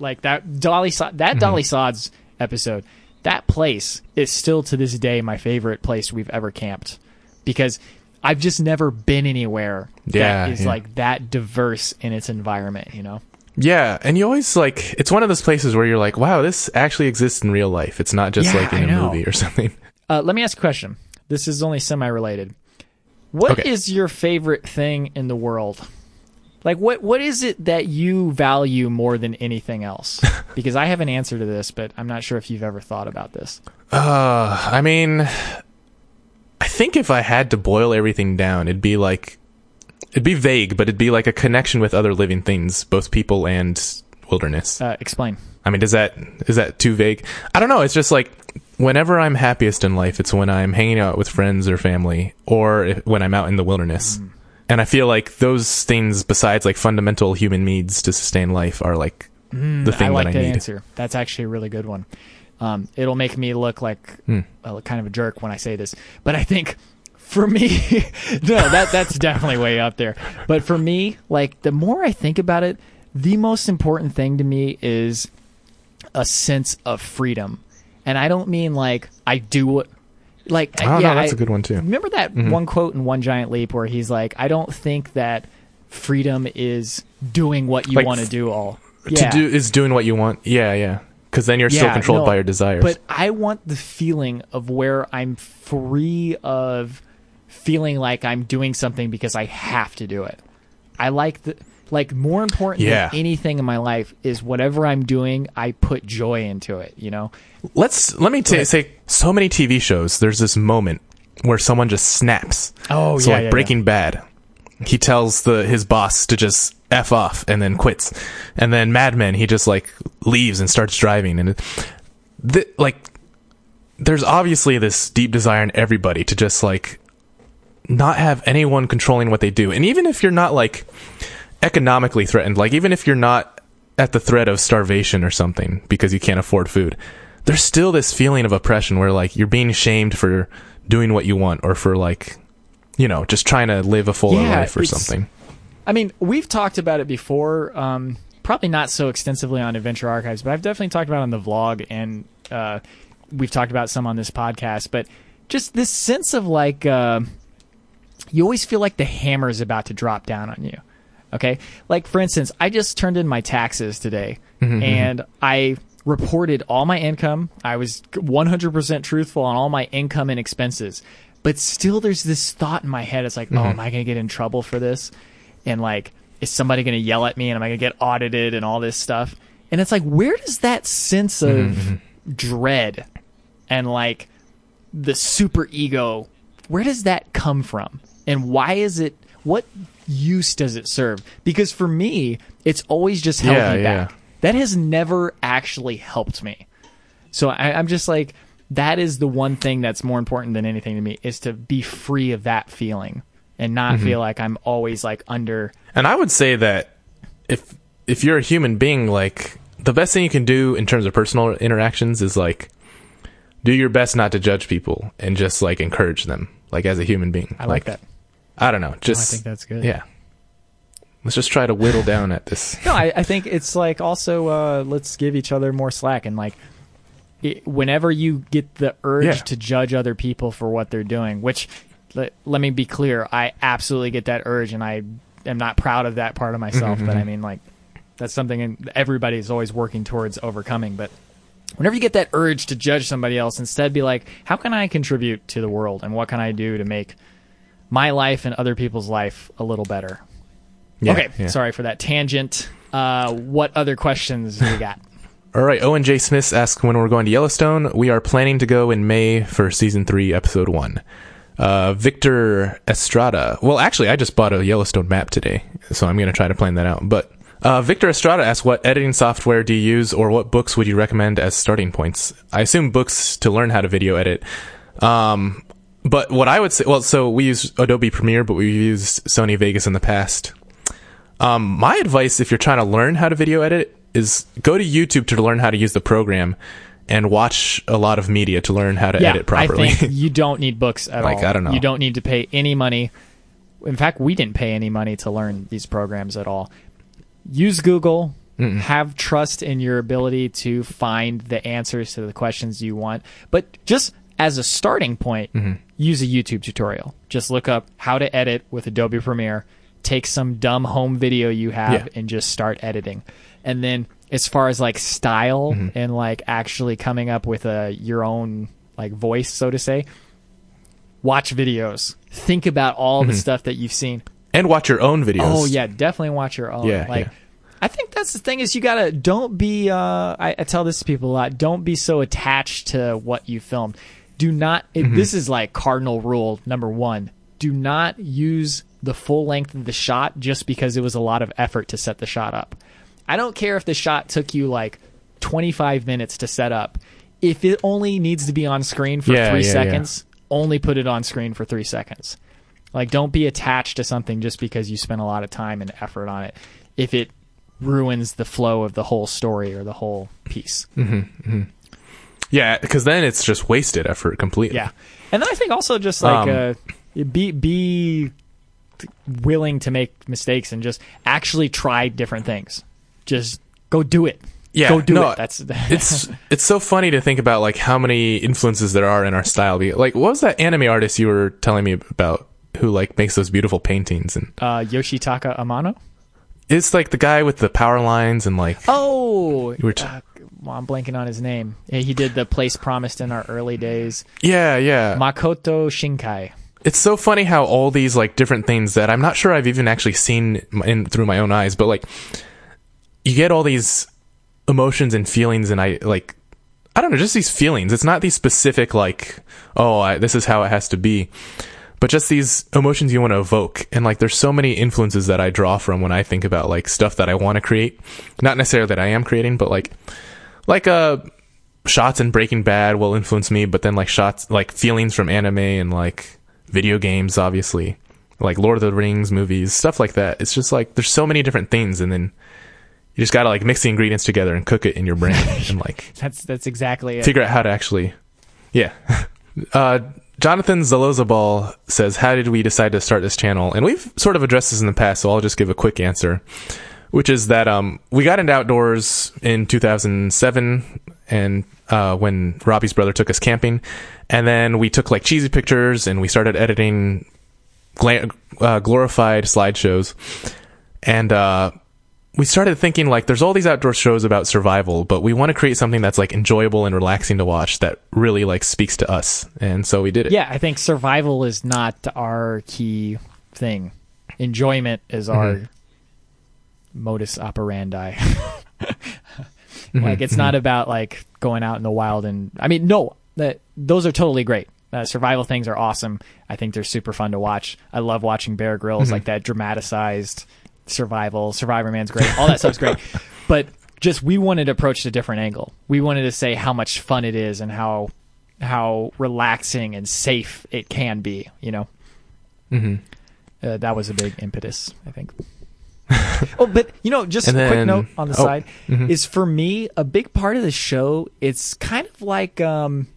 like that Dolly that Mm-hmm. Dolly Sods episode. That place is still to this day my favorite place we've ever camped because I've just never been anywhere Yeah, that is yeah. like that diverse in its environment. You know. Yeah, and you always like it's one of those places where you're like, wow, this actually exists in real life. It's not just Yeah, like in a movie or something. Uh, let me ask a question. This is only semi-related. What is Okay. your favorite thing in the world? Like what what is it that you value more than anything else? Because I have an answer to this, but I'm not sure if you've ever thought about this. Uh, I mean, I think if I had to boil everything down, it'd be like it'd be vague, but it'd be like a connection with other living things, both people and wilderness. Uh, explain. I mean, does that is that too vague? I don't know. It's just like whenever I'm happiest in life, it's when I'm hanging out with friends or family, or if, when I'm out in the wilderness. And I feel like those things, besides like fundamental human needs to sustain life, are like the thing I like that I that need. answer. That's actually a really good one. Um, it'll make me look like Hmm. uh, kind of a jerk when I say this, but I think for me, no, that that's definitely way up there. But for me, like the more I think about it, the most important thing to me is a sense of freedom, and I don't mean like I do what, like Oh yeah, no, that's I- a good one too. Remember that Mhm. one quote in One Giant Leap where he's like, "I don't think that freedom is doing what you Like, want to do all." To do is doing what you want. Yeah, yeah. Because then you're still controlled no, by your desires. But I want the feeling of where I'm free of feeling like I'm doing something because I have to do it. I like the like more important Yeah. than anything in my life is whatever I'm doing, I put joy into it. You know, Let's let me ahead. say so many TV shows. There's this moment where someone just snaps. Oh, so yeah, So like yeah, Breaking Bad, he tells the his boss to just f off and then quits, and then Mad Men he just like leaves and starts driving and th- like there's obviously this deep desire in everybody to just like not have anyone controlling what they do, and even if you're not like economically threatened, like even if you're not at the threat of starvation or something because you can't afford food, there's still this feeling of oppression where like you're being shamed for doing what you want or for like you know just trying to live a fuller Yeah, life or something. I mean, we've talked about it before. Um, probably not so extensively on Adventure Archives, but I've definitely talked about it on the vlog, and uh, we've talked about some on this podcast. But just this sense of like, uh, you always feel like the hammer is about to drop down on you. Okay, like for instance, I just turned in my taxes today, mm-hmm, mm-hmm. and I reported all my income. I was 100% truthful on all my income and expenses. But still, there's this thought in my head. It's like, oh, mm-hmm. am I going to get in trouble for this? And like, is somebody going to yell at me? And am I going to get audited and all this stuff? And it's like, where does that sense of dread and like the super ego, where does that come from? And why is it, what use does it serve? Because for me, it's always just held Yeah, me yeah. back. That has never actually helped me. So I, I'm just like, that is the one thing that's more important than anything to me is to be free of that feeling and not Mm-hmm. feel like I'm always like under. And I would say that if if you're a human being, like the best thing you can do in terms of personal interactions is like do your best not to judge people and just like encourage them, like as a human being. I like, that. I don't know, Just I think that's good. yeah. Let's just try to whittle down at this. No, I, I think it's like also uh, let's give each other more slack and like it, whenever you get the urge Yeah. to judge other people for what they're doing, which let, let me be clear, I absolutely get that urge and I am not proud of that part of myself, but I mean like that's something everybody is always working towards overcoming. But whenever you get that urge to judge somebody else, instead be like, how can I contribute to the world and what can I do to make my life and other people's life a little better? Yeah, okay, yeah. sorry for that tangent. Uh, what other questions do we got? All right, Owen J. Smith asks when we're going to Yellowstone. We are planning to go in May for season three, episode one. Uh, Victor Estrada. Well, actually, I just bought a Yellowstone map today, so I'm going to try to plan that out. But uh, Victor Estrada asks, "What editing software do you use, or what books would you recommend as starting points?" I assume books to learn how to video edit. Um, but what I would say, well, so we use Adobe Premiere, but we've used Sony Vegas in the past. Um, my advice, if you're trying to learn how to video edit, is go to YouTube to learn how to use the program and watch a lot of media to learn how to edit properly. I think you don't need books at Like, all. I don't know. You don't need to pay any money. In fact, we didn't pay any money to learn these programs at all. Use Google. Have trust in your ability to find the answers to the questions you want. But just as a starting point, Mm-hmm. use a YouTube tutorial. Just look up how to edit with Adobe Premiere. Take some dumb home video you have Yeah. and just start editing. And then as far as like style Mm-hmm. and like actually coming up with a your own like voice so to say, watch videos. Think about all Mm-hmm. the stuff that you've seen. and watch your own videos. Oh yeah, definitely watch your own. Yeah, like yeah. I think that's the thing is you gotta don't be. Uh, I, I tell this to people a lot. Don't be so attached to what you filmed. Do not. Mm-hmm. This is like cardinal rule number one. Do not use the full length of the shot just because it was a lot of effort to set the shot up. I don't care if the shot took you like 25 minutes to set up. If it only needs to be on screen for Yeah, three yeah, yeah. seconds, only put it on screen for three seconds. Like, don't be attached to something just because you spent a lot of time and effort on it. If it ruins the flow of the whole story or the whole piece. Yeah, because then it's just wasted effort completely. Yeah. And then I think also just like Um, uh, be be willing to make mistakes and just actually try different things. Just go do it. Yeah, go do no, it. That's it's it's so funny to think about like how many influences there are in our style. Like, what was that anime artist you were telling me about who like makes those beautiful paintings? And uh, Yoshitaka Amano. It's like the guy with the power lines and like Oh, were t- uh, well, I'm blanking on his name. He did the place promised in our early days. yeah, yeah. Makoto Shinkai. it's so funny how all these like different things that I'm not sure I've even actually seen in through my own eyes, but like you get all these emotions and feelings, and I like I don't know, just these feelings. It's not these specific like oh I, this is how it has to be, but just these emotions you want to evoke, and like there's so many influences that I draw from when I think about like stuff that I want to create, not necessarily that I am creating, but like like uh shots in Breaking Bad will influence me, but then like shots like feelings from anime and like video games, obviously, like Lord of the Rings movies, stuff like that. It's just like there's so many different things, and then you just gotta like mix the ingredients together and cook it in your brain and like That's that's exactly it. figure out how to actually, yeah. Uh, Jonathan Zalozabal says, "How did we decide to start this channel?" And we've sort of addressed this in the past, so I'll just give a quick answer, which is that um, we got into outdoors in 2007, and uh, when Robbie's brother took us camping, and then we took like cheesy pictures, and we started editing gla- uh, glorified slideshows, and uh, we started thinking like there's all these outdoor shows about survival but we want to create something that's like enjoyable and relaxing to watch that really like speaks to us and so we did it Yeah, I think survival is not our key thing. Enjoyment is our Mm-hmm. modus operandi. Mm-hmm. like it's not about like going out in the wild and I mean no, that those are totally great. Uh, survival things are awesome. I think they're super fun to watch. I love watching Bear Mm-hmm. Grylls like that dramatized survival. Survivorman's great. All that stuff's great. But just we wanted to approach a different angle. We wanted to say how much fun it is and how how relaxing and safe it can be. You know, mm-hmm. uh, that was a big impetus. I think. oh, but you know, just And a quick note on the oh, side mhm. is for me a big part of the show. It's kind of like um,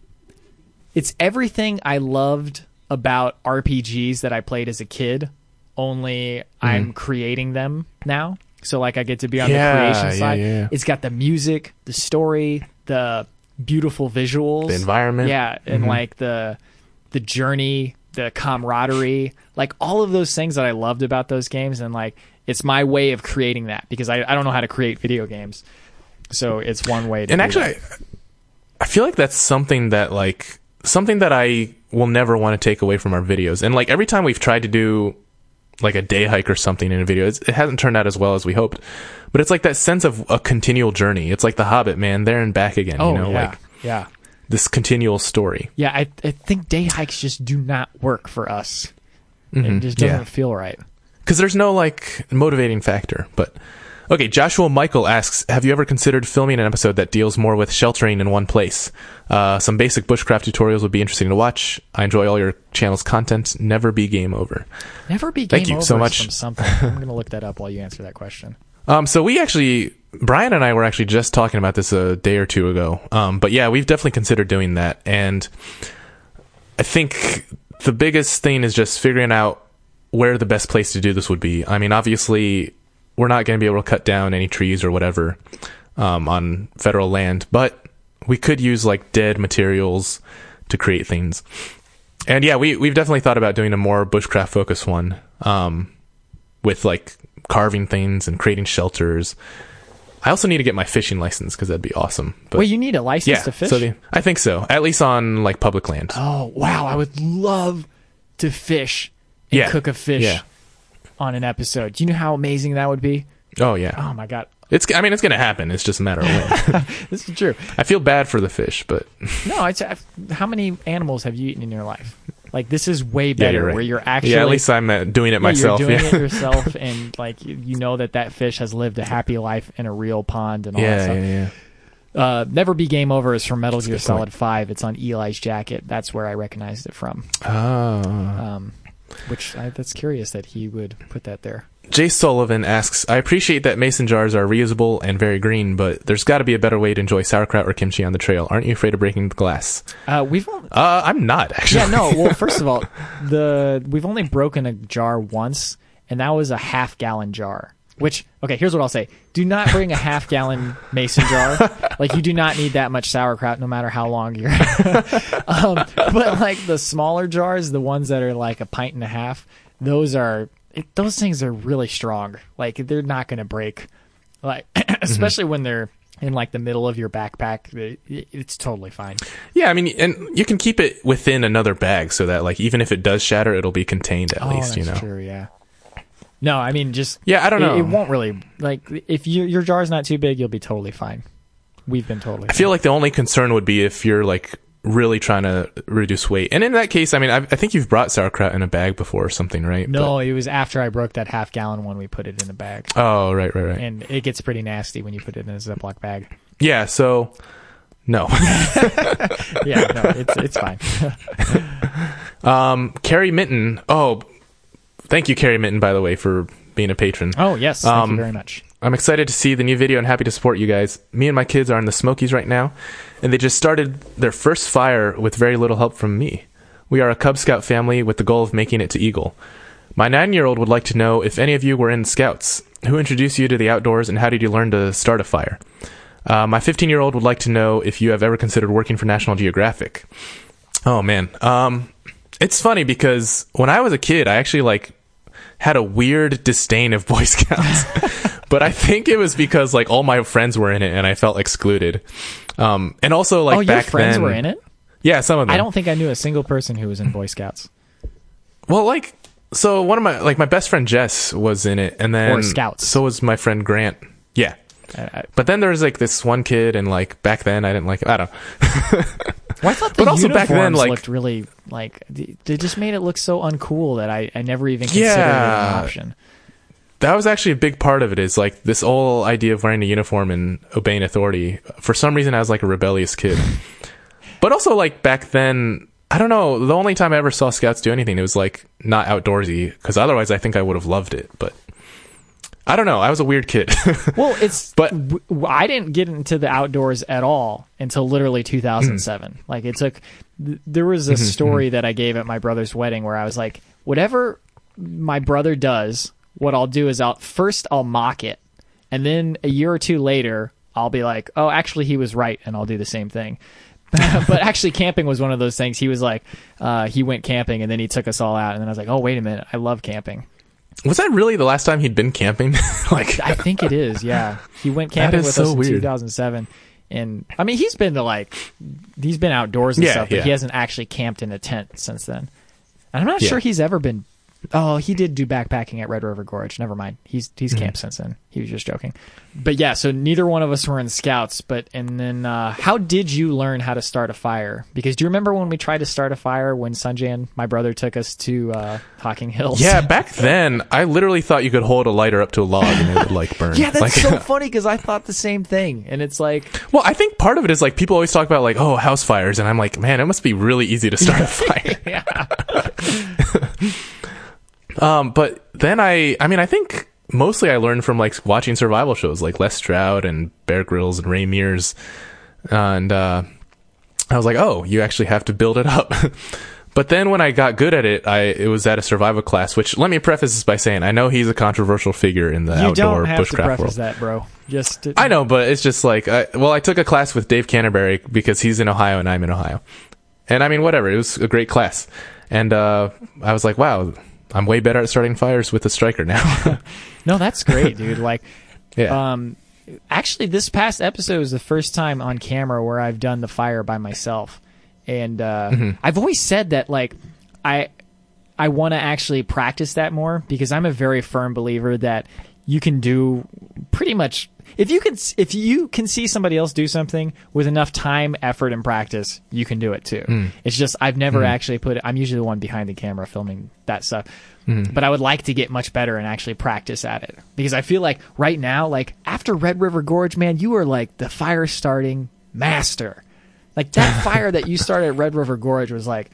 it's everything I loved about RPGs that I played as a kid. Only I'm creating them now. So like I get to be on Mm-hmm. Yeah, the creation side. yeah. It's got the music, the story, the beautiful visuals, The environment. Yeah, and Mhm. like the the journey, the camaraderie, like all of those things that I loved about those games, and like it's my way of creating that because I, I don't know how to create video games, so it's one way to. and actually that. I feel like that's something that like something that I will never want to take away from our videos. And like every time we've tried to do like a day hike or something in a video, it's, it hasn't turned out as well as we hoped. But it's like that sense of a continual journey. It's like The Hobbit, man, there and back again. Oh you know, yeah, like yeah, this continual story. yeah. I I think day hikes just do not work for us. Mhm. It just doesn't Yeah. feel right. because there's no like motivating factor. But okay, Joshua Michael asks, have you ever considered filming an episode that deals more with sheltering in one place? Uh, some basic bushcraft tutorials would be interesting to watch. I enjoy all your channel's content. Never be game over. Never be game over. Thank you over so much. something. I'm gonna look that up while you answer that question. Um, so we actually, Brian and I were actually just talking about this a day or two ago. Um, but yeah, we've definitely considered doing that, and I think the biggest thing is just figuring out where the best place to do this would be. I mean, obviously, we're not going to be able to cut down any trees or whatever um, on federal land, but we could use like dead materials to create things. And yeah, we we've definitely thought about doing a more bushcraft focused one um, with like carving things and creating shelters. I also need to get my fishing license because that'd be awesome. But Wait, you need a license yeah, to fish? so the, I think so. At least on like public land. oh wow, I would love to fish and Yeah. cook a fish Yeah. On an episode. Do you know how amazing that would be? Oh yeah, Oh my god, it's. I mean, it's gonna happen. It's just a matter of when. this is true. I feel bad for the fish, but No, it's how many animals have you eaten in your life? Like this is way better, you're right. where you're actually yeah, at least I'm uh, doing it yeah, myself. You're doing yeah. it yourself, and like you, you know that that fish has lived a happy life in a real pond and all that yeah, stuff. yeah, yeah. Uh, Never Be Game Over is from Metal That's Gear Solid point. Five. It's on Eli's jacket. That's where I recognized it from. Oh. Um, which I, that's curious that he would put that there. Jay Sullivan asks, I appreciate that mason jars are reusable and very green, but there's got to be a better way to enjoy sauerkraut or kimchi on the trail. Aren't you afraid of breaking the glass? Uh, we've only, Uh, I'm not actually. yeah no. Well, first of all, the we've only broken a jar once, and that was a half gallon jar. Which okay, here's what I'll say: Do not bring a half gallon mason jar. like you do not need that much sauerkraut, no matter how long you're. um, but like the smaller jars, the ones that are like a pint and a half, those are it, those things are really strong. Like they're not going to break. Like especially when they're in like the middle of your backpack, it's totally fine. Yeah, I mean, and you can keep it within another bag so that, like, even if it does shatter, it'll be contained at oh, least. You know. true. Yeah. No, I mean just Yeah, I don't know. it won't really like if you, your jar's not too big, you'll be totally fine. We've been totally. I feel like the only concern would be if you're like really trying to reduce weight, and in that case, I mean, I, I think you've brought sauerkraut in a bag before or something, right? No, it was after I broke that half gallon one. We put it in a bag, oh, right, right, right. and it gets pretty nasty when you put it in a Ziploc bag. yeah. So, no. Yeah, no, it's it's fine. um, Carrie Minton. Oh, thank you, Carrie Minton, by the way, for being a patron. Oh yes, thank Um, you very much. I'm excited to see the new video and happy to support you guys. Me and my kids are in the Smokies right now, and they just started their first fire with very little help from me. We are a Cub Scout family with the goal of making it to Eagle. My nine year old would like to know if any of you were in Scouts. Who introduced you to the outdoors, and how did you learn to start a fire? Uh, my 15 year old would like to know if you have ever considered working for National Geographic. Oh man, um, it's funny because when I was a kid, I actually like had a weird disdain of Boy Scouts, but I think it was because like all my friends were in it and I felt excluded. Um, and also like oh, your friends then, were in it. Yeah, some of them. I don't think I knew a single person who was in Boy Scouts Well, like so one of my like my best friend Jess was in it, and then Or Scouts. So was my friend Grant. Yeah. But then there was like this one kid, and like back then I didn't like. I don't. well, I thought the But also back then, like- looked really like they just made it look so uncool that I, I never even considered it an option. that was actually a big part of it is like this whole idea of wearing a uniform and obeying authority for some reason i was like a rebellious kid but also like back then i don't know the only time i ever saw scouts do anything it was like not outdoorsy because otherwise i think i would have loved it but i don't know i was a weird kid Well, it's But- I didn't get into the outdoors at all until literally 2007. Mm. Like it took. There was a mm-hmm, mm-hmm. story that I gave at my brother's wedding where I was like, whatever my brother does, what I'll do is I'll first I'll mock it, and then a year or two later I'll be like, oh, actually he was right, and I'll do the same thing. but actually, camping was one of those things. He was like, uh, he went camping, and then he took us all out, and then I was like, oh, wait a minute, I love camping. Was that really the last time he'd been camping like I think it is. Yeah, he went camping with so us in weird. 2007, And I mean, he's been to like, he's been outdoors and Yeah, stuff, but yeah. he hasn't actually camped in a tent since then. And I'm not Yeah. sure he's ever been. Oh, he did do backpacking at Red River Gorge. Never mind. He's he's Mm-hmm. camped since then. He was just joking. But yeah, so neither one of us were in scouts. But and then, uh, how did you learn how to start a fire? Because do you remember when we tried to start a fire when Sanjan, my brother, took us to uh, Hocking Hills? Yeah, back then I literally thought you could hold a lighter up to a log and it would like burn. Yeah, that's like, so funny because I thought the same thing, and it's like, Well, I think part of it is like people always talk about like oh house fires, and I'm like, man, it must be really easy to start a fire. yeah, Um, but then I, I mean, I think mostly I learned from like watching survival shows like Les Stroud and Bear Grylls and Ray Mears, and uh, I was like, oh, you actually have to build it up. but then when I got good at it, I it was at a survival class. Which let me preface this by saying I know he's a controversial figure in the you outdoor don't have to bushcraft preface world. that, bro. Just I know, but it's just like, I, well, I took a class with Dave Canterbury because he's in Ohio and I'm in Ohio. And I mean, whatever. It was a great class. And uh, I was like, wow, I'm way better at starting fires with a striker now. no, that's great, dude. Like, yeah. um, actually, this past episode is the first time on camera where I've done the fire by myself, and uh, Mm-hmm. I've always said that like I I want to actually practice that more because I'm a very firm believer that you can do pretty much if you can if you can see somebody else do something with enough time, effort, and practice, you can do it too. Mm. It's just I've never actually put it. I'm usually the one behind the camera filming that stuff. Mm-hmm. But I would like to get much better and actually practice at it because I feel like right now, like after Red River Gorge, man, you are like the fire starting master. Like that fire that you started at Red River Gorge was like,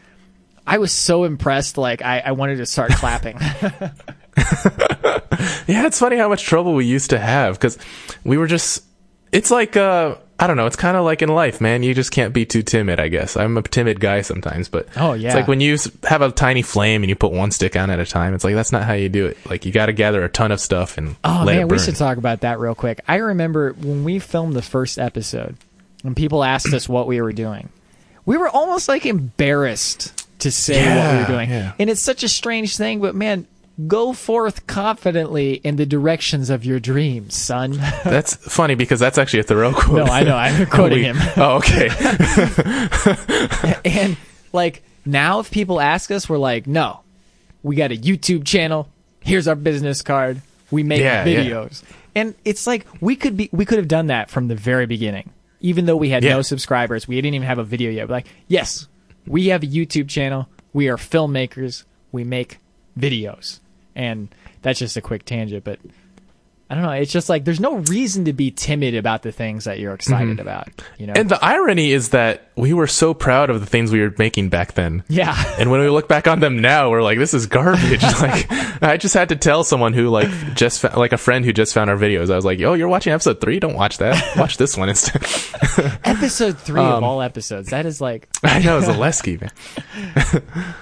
I was so impressed. Like I, I wanted to start clapping. yeah, it's funny how much trouble we used to have because we were just, it's like, uh, I don't know, it's kind of like in life, man. You just can't be too timid, I guess. I'm a timid guy sometimes, but Oh, yeah. it's like when you have a tiny flame and you put one stick on at a time, it's like that's not how you do it. Like you got to gather a ton of stuff and Oh man, we should talk about that real quick. I remember when we filmed the first episode, when people asked us what we were doing, we were almost like embarrassed to say what we Yeah, were doing. yeah. And it's such a strange thing, but man, go forth confidently in the directions of your dreams, son. That's funny because that's actually a Thoreau quote. no, I know, I'm quoting We- him. Oh, okay. and like now if people ask us we're like no we got a youtube channel here's our business card we make Yeah, yeah. videos and it's like we could be we could have done that from the very beginning even though we had Yeah. no subscribers we didn't even have a video yet We're like yes we have a youtube channel we are filmmakers we make videos and that's just a quick tangent but i don't know it's just like there's no reason to be timid about the things that you're excited about you know Mm-hmm. and the irony is that we were so proud of the things we were making back then. yeah And when we look back on them now, we're like, this is garbage. like, I just had to tell someone who, like, just, fa- like a friend who just found our videos. I was like, oh, you're watching episode three? Don't watch that. Watch this one instead. episode three of Um, all episodes. That is like, I know, it's a Lesky, man.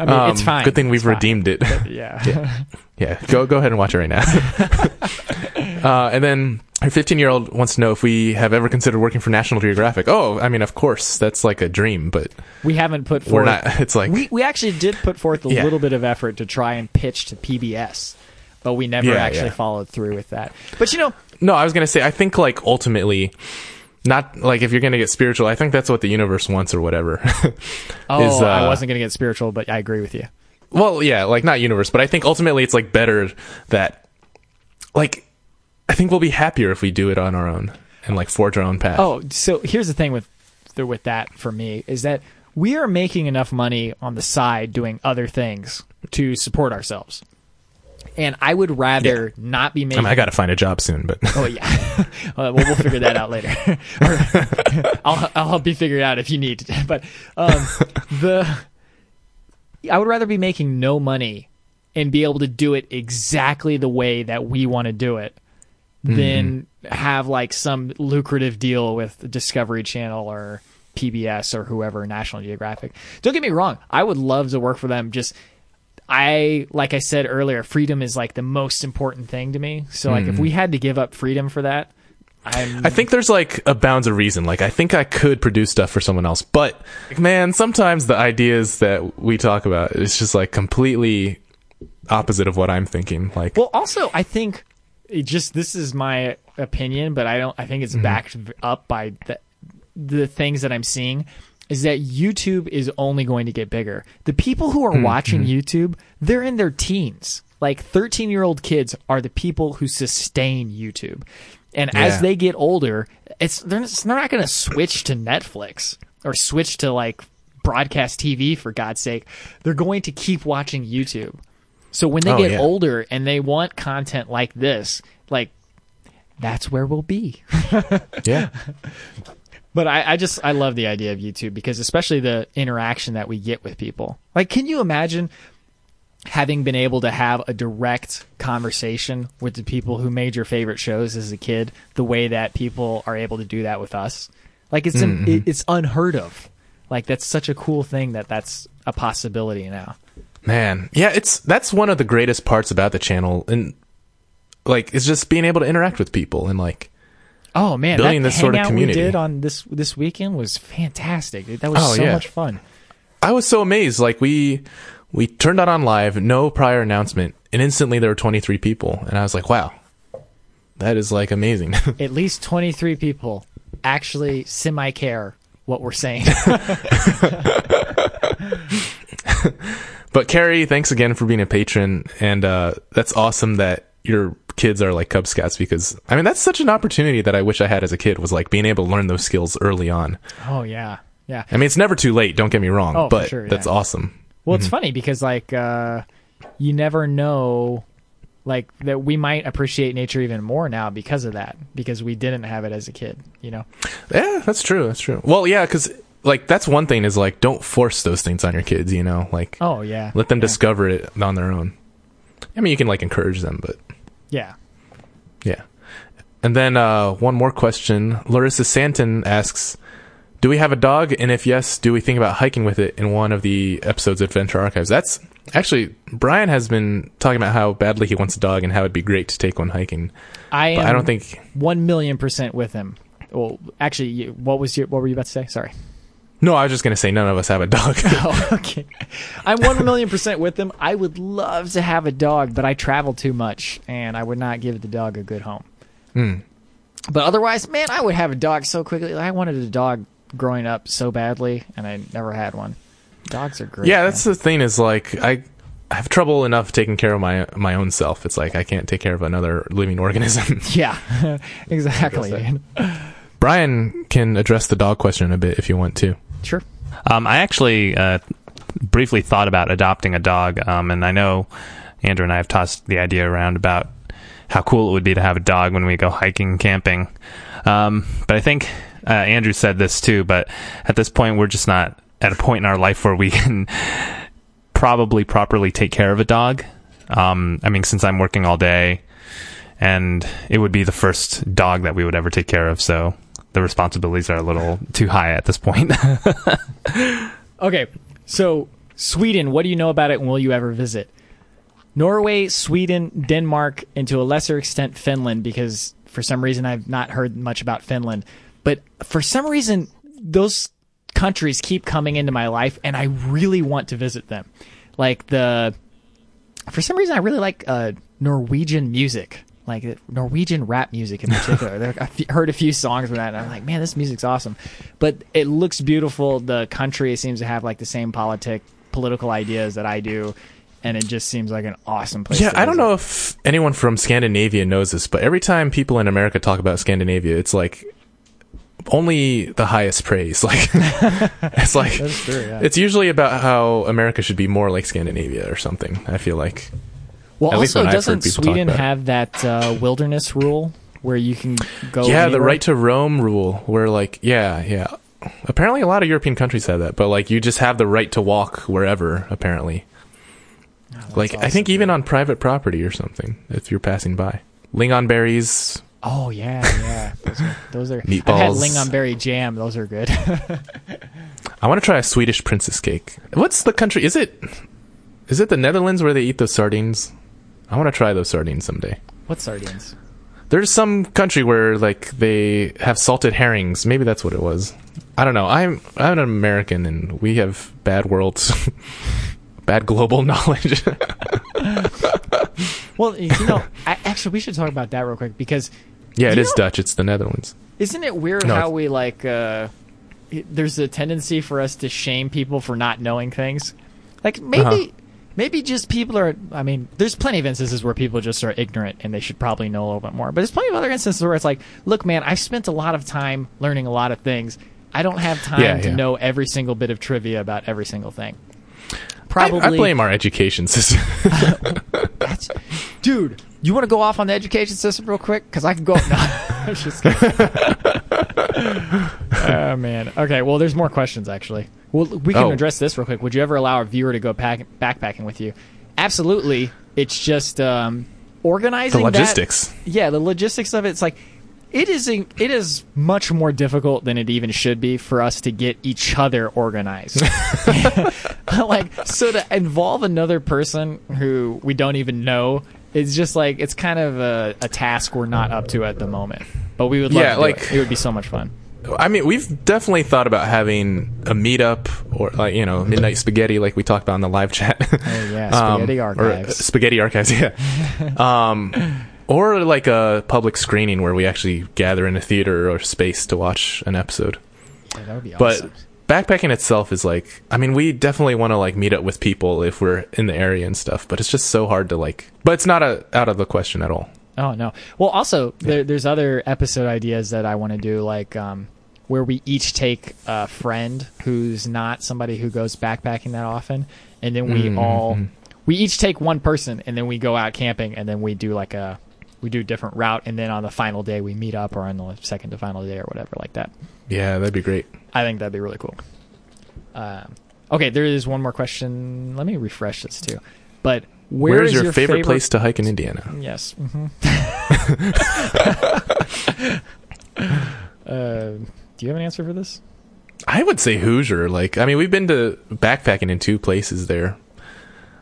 I mean, it's Um, fine. Good thing we've It's fine. redeemed it. Yeah. Yeah, go go ahead and watch it right now. uh, and then her 15 year old wants to know if we have ever considered working for National Geographic. Oh, I mean, of course, that's like a dream, but we haven't put we're forth. not. It's like we we actually did put forth a Yeah. little bit of effort to try and pitch to PBS, but we never Yeah, actually yeah. followed through with that. But you know, no. I was gonna say, I think like ultimately, not like if you're gonna get spiritual. I think that's what the universe wants or whatever. oh, Is, I uh, wasn't going to get spiritual, but I agree with you. well, yeah, like not universe, but I think ultimately it's like better that, like, I think we'll be happier if we do it on our own and like forge our own path. Oh, so here's the thing with with that for me is that we are making enough money on the side doing other things to support ourselves. And I would rather not be I, making mean, I gotta find a job soon, but Oh yeah, uh, well, we'll figure that out later. I'll I'll help you figure it out if you need. To. But um, the I would rather be making no money and be able to do it exactly the way that we want to do it than have like some lucrative deal with Discovery Channel or PBS or whoever, National Geographic. Don't get me wrong, I would love to work for them. Just I like I said earlier, freedom is like the most important thing to me. So like if hmm. we had to give up freedom for that, I'm I think there's like a bounds of reason. Like I think I could produce stuff for someone else, but man, sometimes the ideas that we talk about it's just like completely opposite of what I'm thinking. Like Well, also I think it just this is my opinion, but I don't. I think it's mm-hmm. backed up by the the things that I'm seeing. Is that YouTube is only going to get bigger? The people who are hmm, watching hmm. YouTube, they're in their teens. Like 13 year old kids are the people who sustain YouTube. And as they get older, it's they're, they're not going to switch to Netflix or switch to like broadcast TV for God's sake. They're going to keep watching YouTube. So when they Oh, get yeah. older and they want content like this, like that's where we'll be. Yeah. But I, I just I love the idea of YouTube because especially the interaction that we get with people. Like, can you imagine having been able to have a direct conversation with the people who made your favorite shows as a kid, the way that people are able to do that with us? Like, it's Mm-hmm. it, it's unheard of. Like, that's such a cool thing that that's a possibility now. Man, yeah, it's that's one of the greatest parts about the channel, and like it's just being able to interact with people and like, Oh man, Building this sort of community. we did on this this weekend was fantastic. That was Oh, so yeah. much fun. I was so amazed. Like we we turned that on live, no prior announcement, and instantly there were 23 people, and I was like, wow, that is like amazing. At least twenty three people actually semi care what we're saying. but Carrie, thanks again for being a patron, and uh, that's awesome that your kids are like Cub Scouts because I mean that's such an opportunity that I wish I had as a kid was like being able to learn those skills early on. oh yeah, yeah. I mean it's never too late. Don't get me wrong, Oh, but sure, that's yeah. awesome. Well, Mm-hmm. it's funny because like uh, you never know, like that we might appreciate nature even more now because of that because we didn't have it as a kid. You know. Yeah, that's true. That's true. Well, yeah, because like that's one thing is like don't force those things on your kids. You know, like Oh yeah. let them yeah. discover it on their own. I mean, you can like encourage them, but Yeah. yeah. And then uh, one more question. Larissa Santon asks, "Do we have a dog? And if yes, do we think about hiking with it in one of the episodes of Adventure Archives?" That's actually Brian has been talking about how badly he wants a dog and how it'd be great to take one hiking. I am. I don't think. one million percent with him. Well, actually, what was your what were you about to say? Sorry. No, I was just gonna say none of us have a dog. Oh, okay. I'm one million percent with them. I would love to have a dog, but I travel too much, and I would not give the dog a good home. Hmm. But otherwise, man, I would have a dog so quickly. I wanted a dog growing up so badly, and I never had one. Dogs are great. yeah, man. that's the thing. Is like I. I have trouble enough taking care of my my own self. It's like I can't take care of another living organism. yeah, exactly. Brian can address the dog question a bit if you want to. Sure. Um, I actually uh, briefly thought about adopting a dog, um, and I know Andrew and I have tossed the idea around about how cool it would be to have a dog when we go hiking, camping. Um, but I think uh, Andrew said this too. But at this point, we're just not at a point in our life where we can probably properly take care of a dog. Um, I mean, since I'm working all day, and it would be the first dog that we would ever take care of, so the responsibilities are a little too high at this point. Okay, so Sweden, what do you know about it and will you ever visit? Norway, Sweden, Denmark, and to a lesser extent Finland, because for some reason I've not heard much about Finland. But for some reason, those countries keep coming into my life and I really want to visit them. Like the. For some reason, I really like uh, Norwegian music. Like Norwegian rap music in particular. I've heard a few songs from that, and I'm like, man, this music's awesome. But it looks beautiful. The country seems to have like the same politic, political ideas that I do, and it just seems like an awesome place. Yeah, I don't know if anyone from Scandinavia knows this, but every time people in America talk about Scandinavia, it's like only the highest praise. Like it's like true. Yeah. it's usually about how America should be more like Scandinavia or something. I feel like. Well, at also, doesn't Sweden have that uh, wilderness rule where you can go? yeah, the right to roam rule, where like yeah, yeah. Apparently, a lot of European countries have that, but like you just have the right to walk wherever. Apparently, Oh, like I awesome, think even on private property or something, if you're passing by. Lingonberries, Oh yeah, yeah. Those are, those are I've had Meatballs. lingonberry jam. Those are good. I want to try a Swedish princess cake. What's the country? Is it is it the Netherlands where they eat those sardines? I want to try those sardines someday. what sardines? There's some country where like they have salted herrings. Maybe that's what it was. I don't know. I'm I'm an American and we have bad worlds, bad global knowledge. Well, you know, I, actually, we should talk about that real quick because Yeah, it is know- Dutch. It's the Netherlands. isn't it weird No, how it's- we like? uh There's a tendency for us to shame people for not knowing things. Like maybe, Uh-huh. Maybe just people are. I mean, there's plenty of instances where people just are ignorant and they should probably know a little bit more. But there's plenty of other instances where it's like, look, man, I've spent a lot of time learning a lot of things. I don't have time Yeah, to yeah. know every single bit of trivia about every single thing. I, Probably, I blame our education system. That's, dude, you want to go off on the education system real quick? Because I can go. No, I'm just kidding. oh man. Okay. Well, there's more questions actually. Well, we can Oh. address this real quick. Would you ever allow a viewer to go pack, backpacking with you? Absolutely. It's just um, the organizing that- logistics. yeah, the logistics of it, it's like it is a, it is much more difficult than it even should be for us to get each other organized. like so to involve another person who we don't even know is just like it's kind of a, a task we're not up to at the moment. But we would love Yeah, like- it. it would be so much fun. I mean, we've definitely thought about having a meetup or like you know midnight spaghetti, like we talked about in the live chat. Oh yeah, spaghetti Um, or, uh, archives. spaghetti archives, yeah. um, or like a public screening where we actually gather in a theater or space to watch an episode. Yeah, that would be awesome. But backpacking itself is like, I mean, we definitely want to like meet up with people if we're in the area and stuff. But it's just so hard to like. But it's not a, out of the question at all. Oh no. Well, also there, there's other episode ideas that I want to do, like um, where we each take a friend who's not somebody who goes backpacking that often, and then we Mhm, all mhm. we each take one person, and then we go out camping, and then we do like a we do a different route, and then on the final day we meet up, or on the second to final day, or whatever, like that. Yeah, that'd be great. I think that'd be really cool. Um, okay, there is one more question. Let me refresh this too. But where Where's is your, favorite, place to hike in Indiana? Yes. Mm-hmm. uh, do you have an answer for this? I would say Hoosier. Like, I mean, we've been to backpacking in two places there.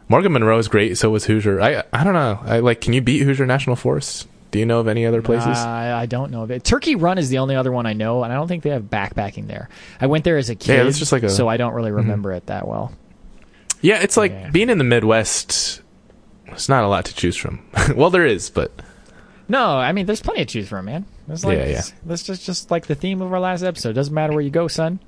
Morgan Monroe is great. So was Hoosier. I I don't know. I like. Can you beat Hoosier National Forest? Do you know of any other places? Uh, I don't know of it. Turkey Run is the only other one I know, and I don't think they have backpacking there. I went there as a kid, it's just like a- Mm-hmm. so I don't really remember it that well. yeah, it's like Yeah. being in the Midwest. It's not a lot to choose from. well, there is, but No, I mean, there's plenty to choose from, man. It's like, Yeah, yeah. That's just, just like the theme of our last episode. Doesn't matter where you go, son,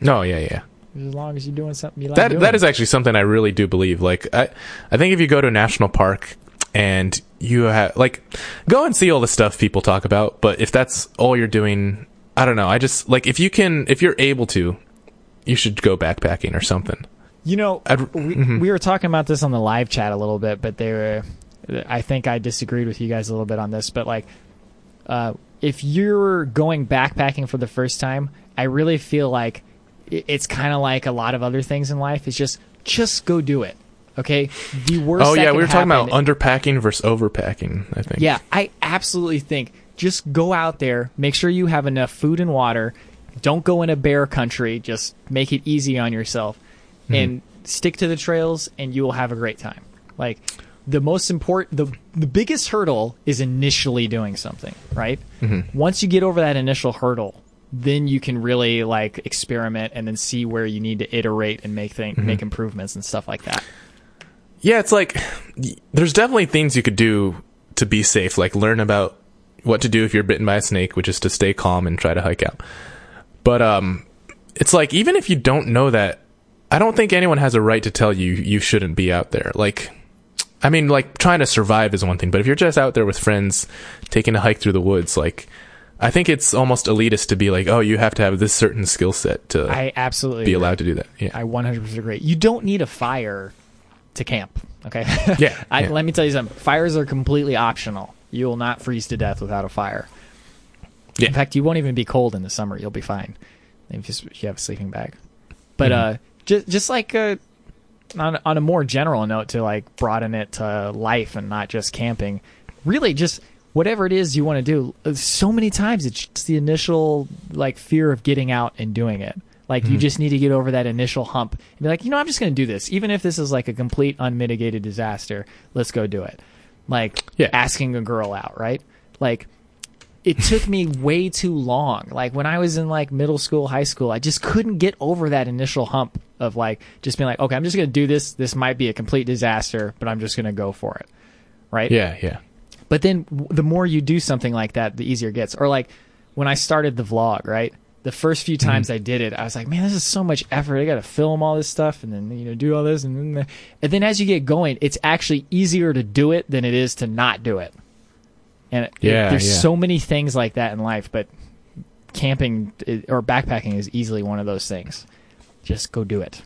no, yeah, yeah. as long as you're doing something you like That doing. that is actually something I really do believe. Like, I I think if you go to a national park and you have like go and see all the stuff people talk about, but if that's all you're doing, I don't know. I just like if you can, if you're able to, you should go backpacking or something. You know, we, mhm. we were talking about this on the live chat a little bit, but they were. I think I disagreed with you guys a little bit on this, but like, uh, if you're going backpacking for the first time, I really feel like it's kind of like a lot of other things in life. It's just just go do it. Okay. The worst. Oh yeah, we were talking about underpacking versus overpacking. I think. Yeah, I absolutely think just go out there, make sure you have enough food and water. Don't go in a bear country. Just make it easy on yourself Hmm. and stick to the trails, and you will have a great time. Like the most important, the the biggest hurdle is initially doing something, right? Mm-hmm. Once you get over that initial hurdle, then you can really like experiment and then see where you need to iterate and make thing, mm-hmm. make improvements and stuff like that. Yeah, it's like there's definitely things you could do to be safe, like learn about what to do if you're bitten by a snake, which is to stay calm and try to hike out. But um it's like even if you don't know that, I don't think anyone has a right to tell you you shouldn't be out there. Like I mean, like trying to survive is one thing, but if you're just out there with friends taking a hike through the woods, like I think it's almost elitist to be like, "Oh, you have to have this certain skill set to I absolutely be agree. allowed to do that." Yeah. I 100% agree. You don't need a fire to camp. Okay. Yeah, I, yeah. Let me tell you something. Fires are completely optional. You will not freeze to death without a fire. Yeah. In fact, you won't even be cold in the summer. You'll be fine. If you have a sleeping bag. But Mm-hmm. uh, just just like uh, on on a more general note to like broaden it to life and not just camping. Really, just whatever it is you want to do. uh, So many times it's just the initial like fear of getting out and doing it. Like Mm-hmm. you just need to get over that initial hump and be like, you know, I'm just going to do this, even if this is like a complete unmitigated disaster. Let's go do it. Like Yeah. asking a girl out, right? Like it took me way too long. Like when I was in like middle school, high school, I just couldn't get over that initial hump of like just being like, okay, I'm just going to do this. This might be a complete disaster, but I'm just going to go for it. Right? yeah, yeah. But then w- the more you do something like that, the easier it gets. Or like when I started the vlog, right? The first few Mm-hmm. times I did it, I was like, man, this is so much effort. I got to film all this stuff and then, you know, do all this. And then, and then as you get going, it's actually easier to do it than it is to not do it. And it, there's yeah. so many things like that in life, but camping or backpacking is easily one of those things. Just go do it.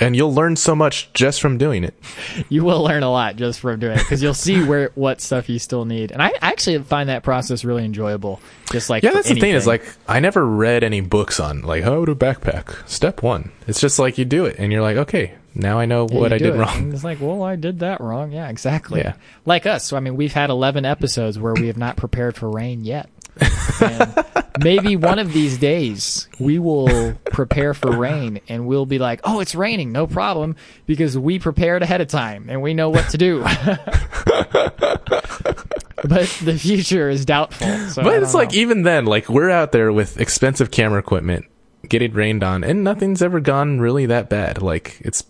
And you'll learn so much just from doing it. You will learn a lot just from doing it because you'll see where what stuff you still need. And I actually find that process really enjoyable. Just like Yeah, that's the thing is like I never read any books on like how to backpack. Step one. It's just like you do it and you're like, okay, now I know Yeah, what I did it. wrong. And it's like, well, I did that wrong. Yeah, exactly. Yeah. Like us. So I mean, we've had 11 episodes where we have not prepared for rain yet. and maybe one of these days we will prepare for rain and we'll be like, oh, it's raining, no problem, because we prepared ahead of time and we know what to do. but the future is doubtful. So But it's like know. even then, like we're out there with expensive camera equipment, getting rained on, and nothing's ever gone really that bad. Like it's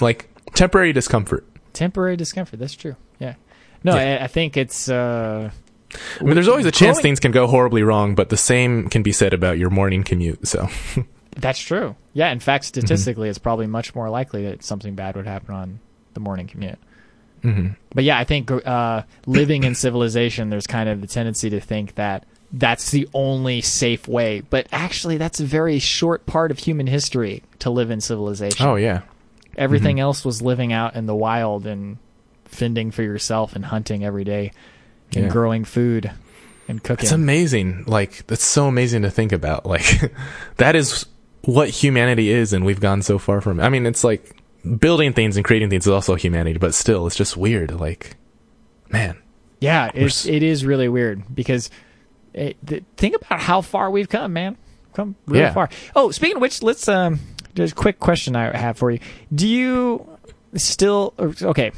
like temporary discomfort. temporary discomfort. That's true. Yeah. No, Yeah. I, I think it's. uh I mean, there's always a chance things can go horribly wrong, but the same can be said about your morning commute. So That's true. Yeah. In fact, Mm-hmm. statistically, it's probably much more likely that something bad would happen on the morning commute. Mhm. But yeah, I think uh, living in civilization, there's kind of the tendency to think that that's the only safe way. But actually, that's a very short part of human history to live in civilization. oh yeah, Everything Mm-hmm. else was living out in the wild and fending for yourself and hunting every day and Yeah. growing food and cooking. it's amazing. Like that's so amazing to think about. Like that is what humanity is, and we've gone so far from. it. I mean, it's like building things and creating things is also humanity, but still, it's just weird. Like, man, Yeah, We're it's s- it is really weird because it, th- think about how far we've come, man. Come really Yeah. far. Oh, speaking of which, let's um. There's a quick question I have for you. Do you still okay?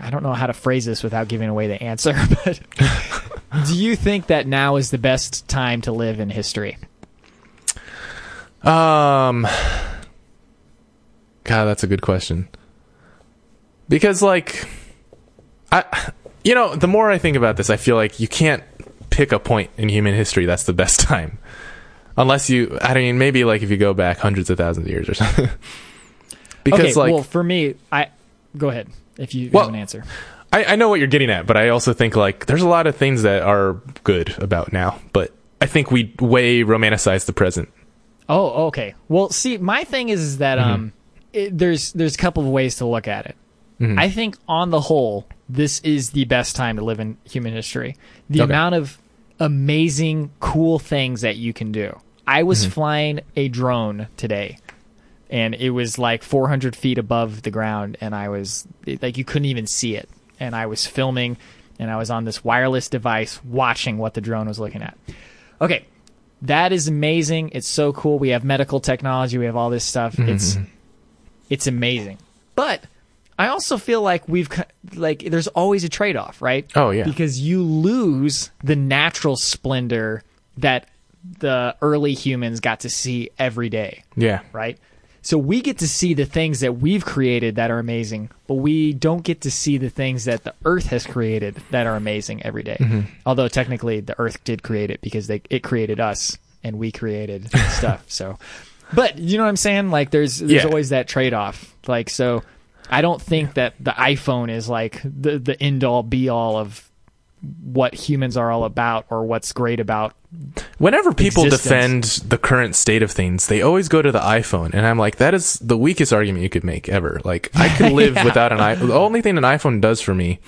I don't know how to phrase this without giving away the answer, but do you think that now is the best time to live in history? Um, God, that's a good question. Because, like, I, you know, the more I think about this, I feel like you can't pick a point in human history that's the best time, unless you. I mean, maybe like if you go back hundreds of thousands of years or something. because, okay, like, well, for me, I go ahead if you Well- have an answer. I, I know what you're getting at, but I also think like there's a lot of things that are good about now, but I think we way romanticize the present. Oh, okay. Well, see, my thing is, is that Mm-hmm. um, it, there's there's a couple of ways to look at it. Mm-hmm. I think on the whole, this is the best time to live in human history. The Okay. amount of amazing, cool things that you can do. I was Mm-hmm. flying a drone today, and it was like 400 feet above the ground, and I was like, you couldn't even see it. And I was filming, and I was on this wireless device watching what the drone was looking at. Okay, that is amazing. It's so cool. We have medical technology. We have all this stuff. Mm-hmm, It's it's amazing. But I also feel like we've like there's always a trade off, right? Oh, yeah. Because you lose the natural splendor that the early humans got to see every day, Yeah. right? So we get to see the things that we've created that are amazing, but we don't get to see the things that the earth has created that are amazing every day. Mm-hmm. Although technically the earth did create it because they it created us and we created stuff. So but you know what I'm saying? Like there's there's Yeah. always that trade off. Like so I don't think that the iPhone is like the the end all be all of what humans are all about or what's great about Whenever people Existence. defend the current state of things, they always go to the iPhone, and I'm like, that is the weakest argument you could make ever. Like, I could live Yeah. without an iPhone. The only thing an iPhone does for me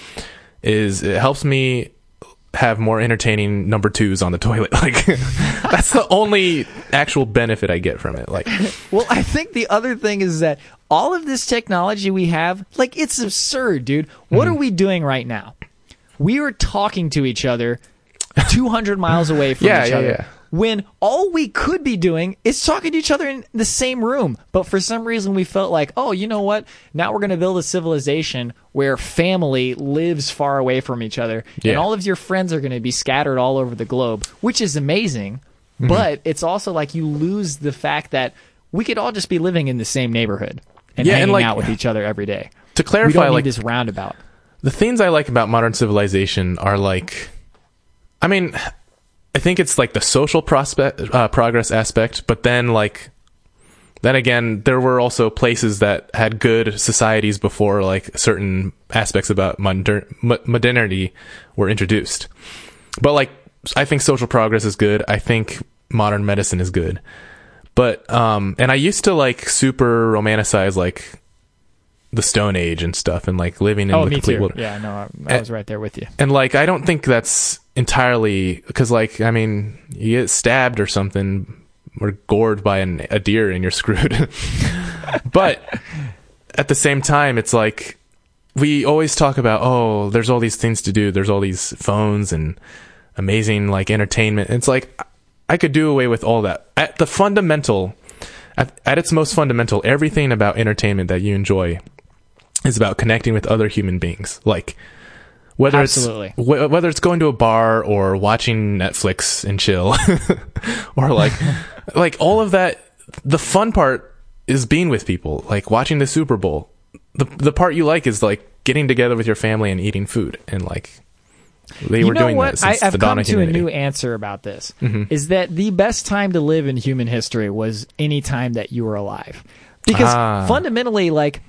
is it helps me have more entertaining number twos on the toilet. Like, that's the only actual benefit I get from it. Like, Well, I think the other thing is that all of this technology we have, like, it's absurd, dude. What Mm-hmm. are we doing right now? We are talking to each other 200 miles away from Yeah, each yeah, other. yeah. When all we could be doing is talking to each other in the same room. But for some reason, we felt like, oh, you know what? Now we're going to build a civilization where family lives far away from each other. And all of your friends are going to be scattered all over the globe, which is amazing. Mm-hmm. But it's also like you lose the fact that we could all just be living in the same neighborhood and Yeah, and like- out with each other every day. to clarify, like, this roundabout. the things I like about modern civilization are like, I mean, I think it's like the social prospect uh, progress aspect, but then like, then again, there were also places that had good societies before like certain aspects about moder- modernity were introduced. But like, I think social progress is good. I think modern medicine is good. But um, and I used to like super romanticize like the Stone Age and stuff, and like living in Oh, the me complete too. world. Yeah, no, I, I was right there with you. And like, I don't think that's entirely because, like, I mean, you get stabbed or something or gored by an, a deer and you're screwed. but at the same time, it's like we always talk about, oh, there's all these things to do. There's all these phones and amazing like entertainment. It's like I could do away with all that. At the fundamental, at, at its most fundamental, everything about entertainment that you enjoy is about connecting with other human beings. Like whether Absolutely. it's wh- whether it's going to a bar or watching Netflix and chill, or like like all of that. The fun part is being with people, like watching the Super Bowl. The the part you like is like getting together with your family and eating food, and like they you were know doing what? since I, I've the come to a new answer about this. Mhm. Is that the best time to live in human history was any time that you were alive, because Ah. fundamentally, like.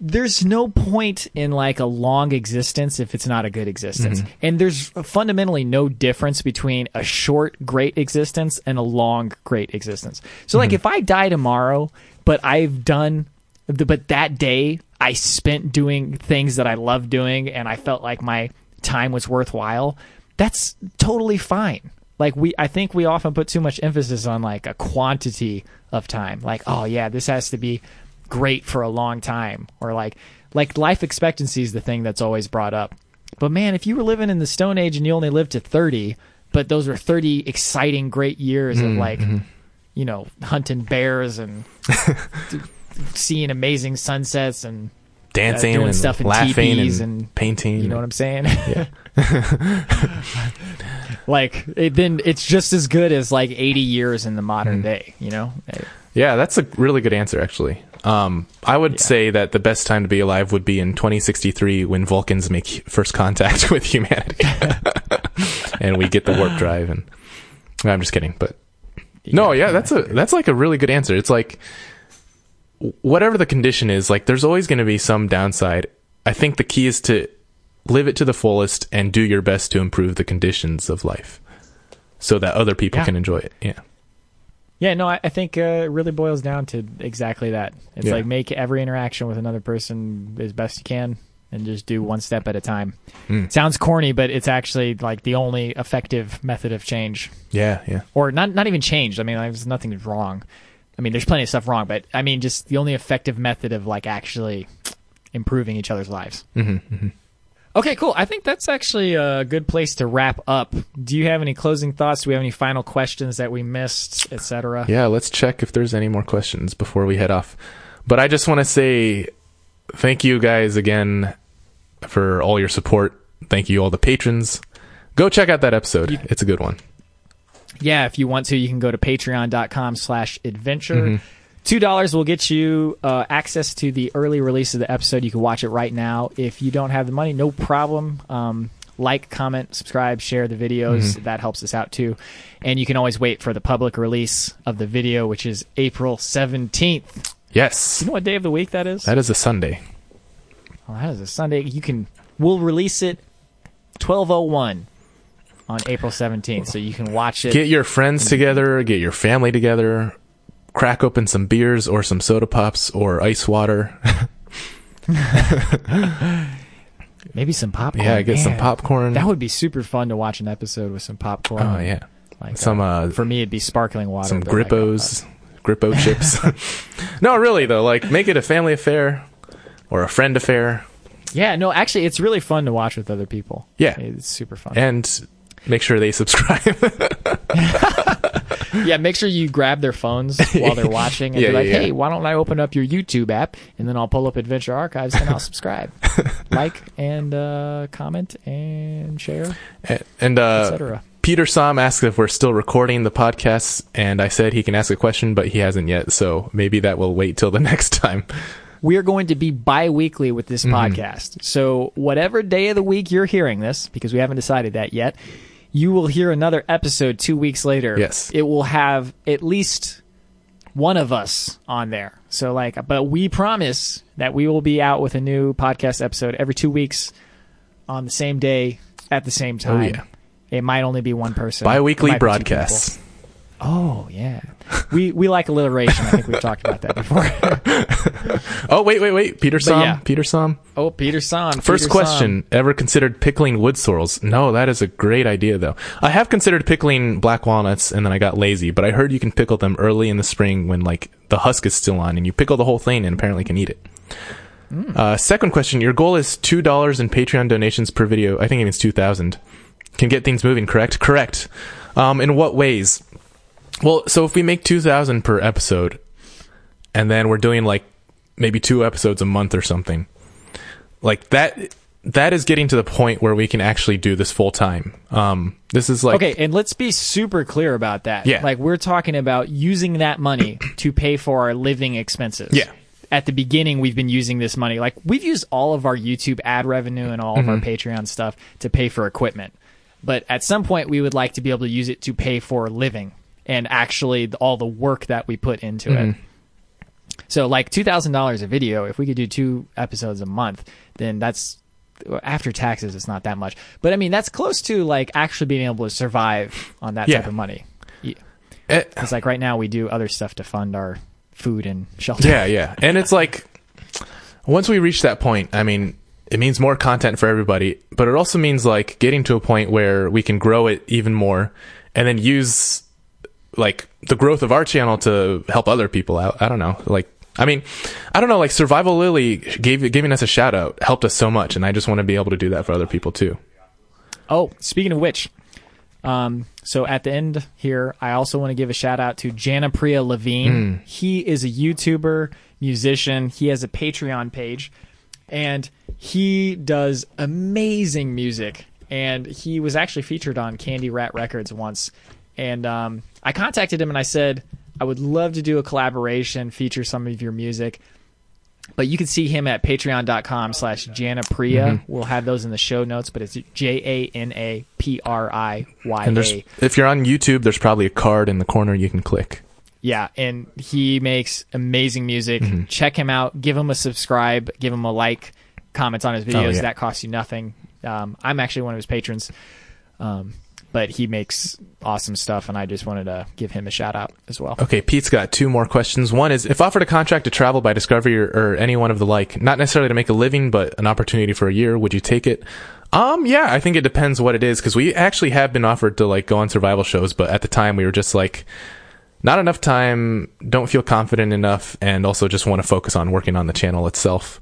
There's no point in like a long existence if it's not a good existence. Mm-hmm. And there's fundamentally no difference between a short great existence and a long great existence. So Mm-hmm. like if I die tomorrow, but I've done but that day I spent doing things that I love doing and I felt like my time was worthwhile, that's totally fine. Like we I think we often put too much emphasis on like a quantity of time. Like, oh yeah, this has to be great for a long time or like like life expectancy is the thing that's always brought up. But man, if you were living in the stone age and you only lived to 30, but those were 30 exciting great years of mm, like mm-hmm. you know, hunting bears and seeing amazing sunsets and dancing doing and stuff in laughing and, and- painting. you know what I'm saying? Yeah. like it, then it's just as good as like 80 years in the modern Hmm. day, you know? Yeah, that's a really good answer, actually. Um, I would Yeah. say that the best time to be alive would be in 2063 when Vulcans make first contact with humanity, and we get the warp drive. And I'm just kidding, but no, yeah, that's a that's like a really good answer. It's like whatever the condition is, like there's always going to be some downside. I think the key is to live it to the fullest and do your best to improve the conditions of life, so that other people Yeah. can enjoy it. Yeah. Yeah, no, I, I think uh, it really boils down to exactly that. It's Yeah. like make every interaction with another person as best you can and just do one step at a time. Mm. Sounds corny, but it's actually like the only effective method of change. Yeah, yeah. Or not not even change. I mean, like, there's nothing wrong. I mean, there's plenty of stuff wrong, but I mean, just the only effective method of like actually improving each other's lives. hmm hmm Okay, cool. I think that's actually a good place to wrap up. Do you have any closing thoughts? Do we have any final questions that we missed, etc.? Yeah, let's check if there's any more questions before we head off. But I just want to say thank you guys again for all your support. Thank you all the patrons. Go check out that episode. You- It's a good one. Yeah, if you want to, you can go to patreon.com slash adventure. Two dollars will get you uh, access to the early release of the episode. You can watch it right now. If you don't have the money, no problem. Um, like, comment, subscribe, share the videos. That helps us out too. And you can always wait for the public release of the video, which is April seventeenth. Yes. You know what day of the week that is? That is a Sunday. Well, that is a Sunday. You can. We'll release it twelve oh one on April seventeenth, so you can watch it. Get your friends together, get your family together, crack open some beers or some soda pops or ice water. Maybe some popcorn. yeah, get some popcorn. That would be super fun to watch an episode with some popcorn. oh yeah. like Some uh, uh for me, it'd be sparkling water. some but like, grippos, grippo chips. no, really though, like make it a family affair or a friend affair. uh, yeah, no, actually, it's really fun to watch with other people. Yeah. it's super fun. and make sure they subscribe. yeah, make sure you grab their phones while they're watching and Yeah, be like, yeah, yeah. "Hey, why don't I open up your YouTube app and then I'll pull up Adventure Archives and I'll subscribe, like, and uh, comment and share, A- and uh, etc." Peter Som asked if we're still recording the podcast, and I said he can ask a question, but he hasn't yet. So maybe that will wait till the next time. we're going to be bi-weekly with this podcast. So whatever day of the week you're hearing this, because we haven't decided that yet, you will hear another episode two weeks later. Yes. It will have at least one of us on there. So like, but we promise that we will be out with a new podcast episode every two weeks on the same day at the same oh, time. Oh, yeah. It might only be one person. Bi-weekly It might be two broadcasts. Oh yeah, we we like alliteration. I think we've talked about that before. Oh wait, wait, wait. Peter Som. yeah. Peter Som. oh, Peter Son. First Peter question: Ever considered pickling wood sorrels? No, that is a great idea, though. I have considered pickling black walnuts, and then I got lazy. But I heard you can pickle them early in the spring when like the husk is still on, and you pickle the whole thing, and apparently can eat it. Uh, second question: Your goal is two dollars in Patreon donations per video. I think it means two thousand. Can get things moving. Correct. Correct. Um, in what ways? Well, so if we make two thousand per episode, and then we're doing like maybe two episodes a month or something like that that is getting to the point where we can actually do this full time um this is like okay, and let's be super clear about that. Yeah. like we're talking about using that money to pay for our living expenses. Yeah. At the beginning, we've been using this money. Like we've used all of our YouTube ad revenue and all of Mm-hmm. our Patreon stuff to pay for equipment. But at some point, we would like to be able to use it to pay for living and actually all the work that we put into it. Mm-hmm. So, like two thousand dollars a video, if we could do two episodes a month, then that's after taxes. It's not that much, but I mean that's close to like actually being able to survive on that Yeah. type of money. eh, It's like right now we do other stuff to fund our food and shelter. yeah yeah and it's like once we reach that point i mean it means more content for everybody but it also means like getting to a point where we can grow it even more and then use like the growth of our channel to help other people out i don't know like I mean, I don't know. Like Survival Lilly gave giving us a shout out helped us so much, and I just want to be able to do that for other people too. Oh, speaking of which, um, so at the end here, I also want to give a shout out to Janapriya Levine. He is a YouTuber, musician. He has a Patreon page, and he does amazing music. And he was actually featured on Candyrat Records once. And um, I contacted him and I said, I would love to do a collaboration, feature some of your music. But you can see him at patreon.com slash Janapriya. We'll have those in the show notes, but it's J A N A P R I Y And if you're on YouTube, there's probably a card in the corner you can click. Yeah, and he makes amazing music. Mm-hmm. Check him out. Give him a subscribe. Give him a like. Comments on his videos. Oh, yeah. That costs you nothing. Um, I'm actually one of his patrons, um, but he makes awesome stuff, and I just wanted to give him a shout out as well. Okay, Pete's got two more questions. One is if offered a contract to travel by Discovery or, or any one of the like, not necessarily to make a living, but an opportunity for a year, would you take it? Um, yeah, I think it depends what it is because we actually have been offered to like go on survival shows, but at the time we were just like, not enough time, don't feel confident enough, and also just want to focus on working on the channel itself.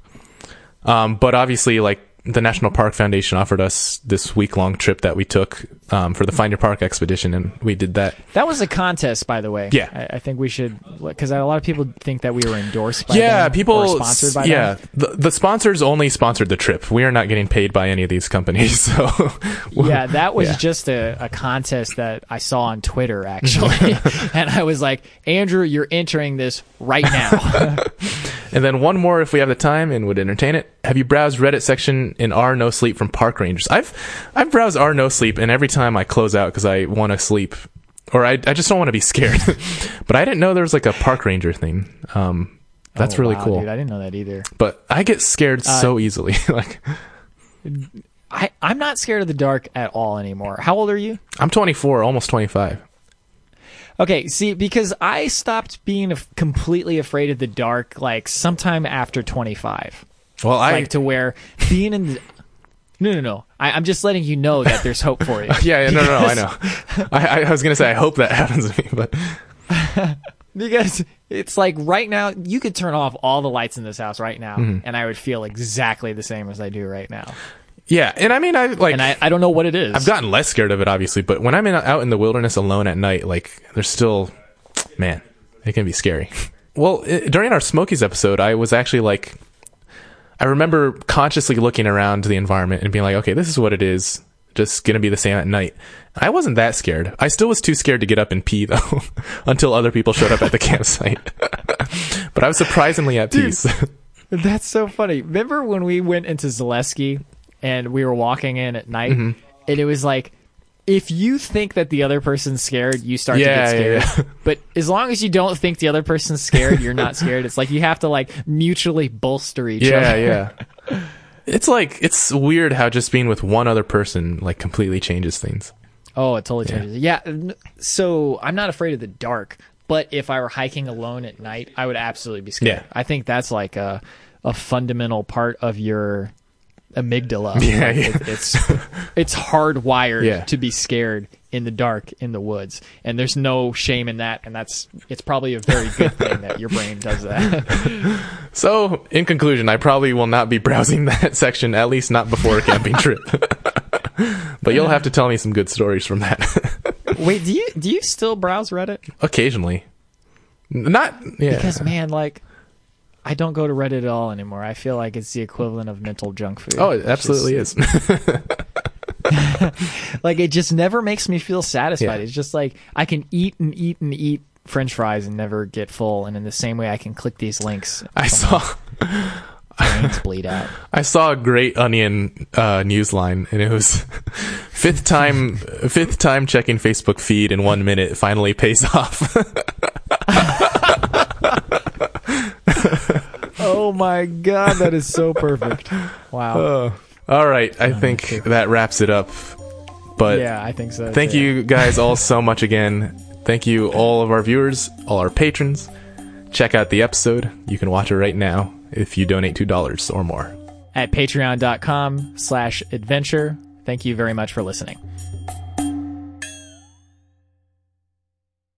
Um, but obviously, like the National Park Foundation offered us this week long trip that we took um, for the Find Your Park expedition, and we did that. That was a contest, by the way. Yeah. I, I think we should because a lot of people think that we were endorsed by yeah, people or sponsored by yeah, them. the the sponsors only sponsored the trip. We are not getting paid by any of these companies. So Yeah, that was Yeah. just a, a contest that I saw on Twitter actually, and I was like, Andrew, you're entering this right now. And then one more if we have the time and would entertain it. Have you browsed Reddit section in R No Sleep from Park Rangers? I've I've browsed R No Sleep and every time I close out because I want to sleep or I I just don't want to be scared. but I didn't know there was like a park ranger thing. Um, that's Oh, really wow, cool. dude. I didn't know that either. but I get scared so easily. like I I'm not scared of the dark at all anymore. How old are you? I'm 24, almost 25. Okay, see, because I stopped being af- completely afraid of the dark like sometime after 25. Well, I like to where being in the no no no I, i'm just letting you know that there's hope for you yeah, yeah, no, no, no, I know. I, I was gonna say I hope that happens to me, but because it's like right now you could turn off all the lights in this house right now Mm-hmm. and i would feel exactly the same as i do right now yeah, and I mean, I like and i, I don't know what it is I've gotten less scared of it, obviously, but when I'm in, out in the wilderness alone at night, like there's still, man, it can be scary. Well, i during our Smokies episode, I was actually like, I remember consciously looking around the environment and being like, okay, this is what it is. Just gonna be the same at night. I wasn't that scared. I still was too scared to get up and pee though, until other people showed up at the campsite. but I was surprisingly at peace. That's so funny. Remember when we went into Zaleski and we were walking in at night, Mm-hmm. and it was like, if you think that the other person's scared, you start Yeah, to get yeah, scared. But as long as you don't think the other person's scared, you're not scared. It's like you have to like mutually bolster each Yeah, other. yeah. Yeah. It's like it's weird how just being with one other person like completely changes things. Oh, it totally changes. Yeah. So I'm not afraid of the dark, but if I were hiking alone at night, I would absolutely be scared. Yeah. I think that's like a a fundamental part of your amygdala. Yeah, Like, yeah. it- it's it's hardwired Yeah. to be scared in the dark in the woods, and there's no shame in that. And that's it's probably a very good thing that your brain does that. So, in conclusion, I probably will not be browsing that section at least not before a camping trip. but you'll have to tell me some good stories from that. Wait, do you do you still browse Reddit? Occasionally. Not yeah. Because man, like. I don't go to Reddit at all anymore. I feel like it's the equivalent of mental junk food. oh, it absolutely just- is. like it just never makes me feel satisfied. Yeah. It's just like I can eat and eat and eat French fries and never get full. And in the same way, I can click these links. I saw Brains bleed out. I saw a great onion uh, news line, and it was fifth time fifth time checking Facebook feed in one minute finally pays off. Oh my god, that is so perfect. Wow. Uh, all right, I think that wraps it up. But yeah, I think so. thank too. you guys all so much again. Thank you all of our viewers, all our patrons. Check out the episode. You can watch it right now if you donate two dollars or more. at patreon.com slash adventure. Thank you very much for listening.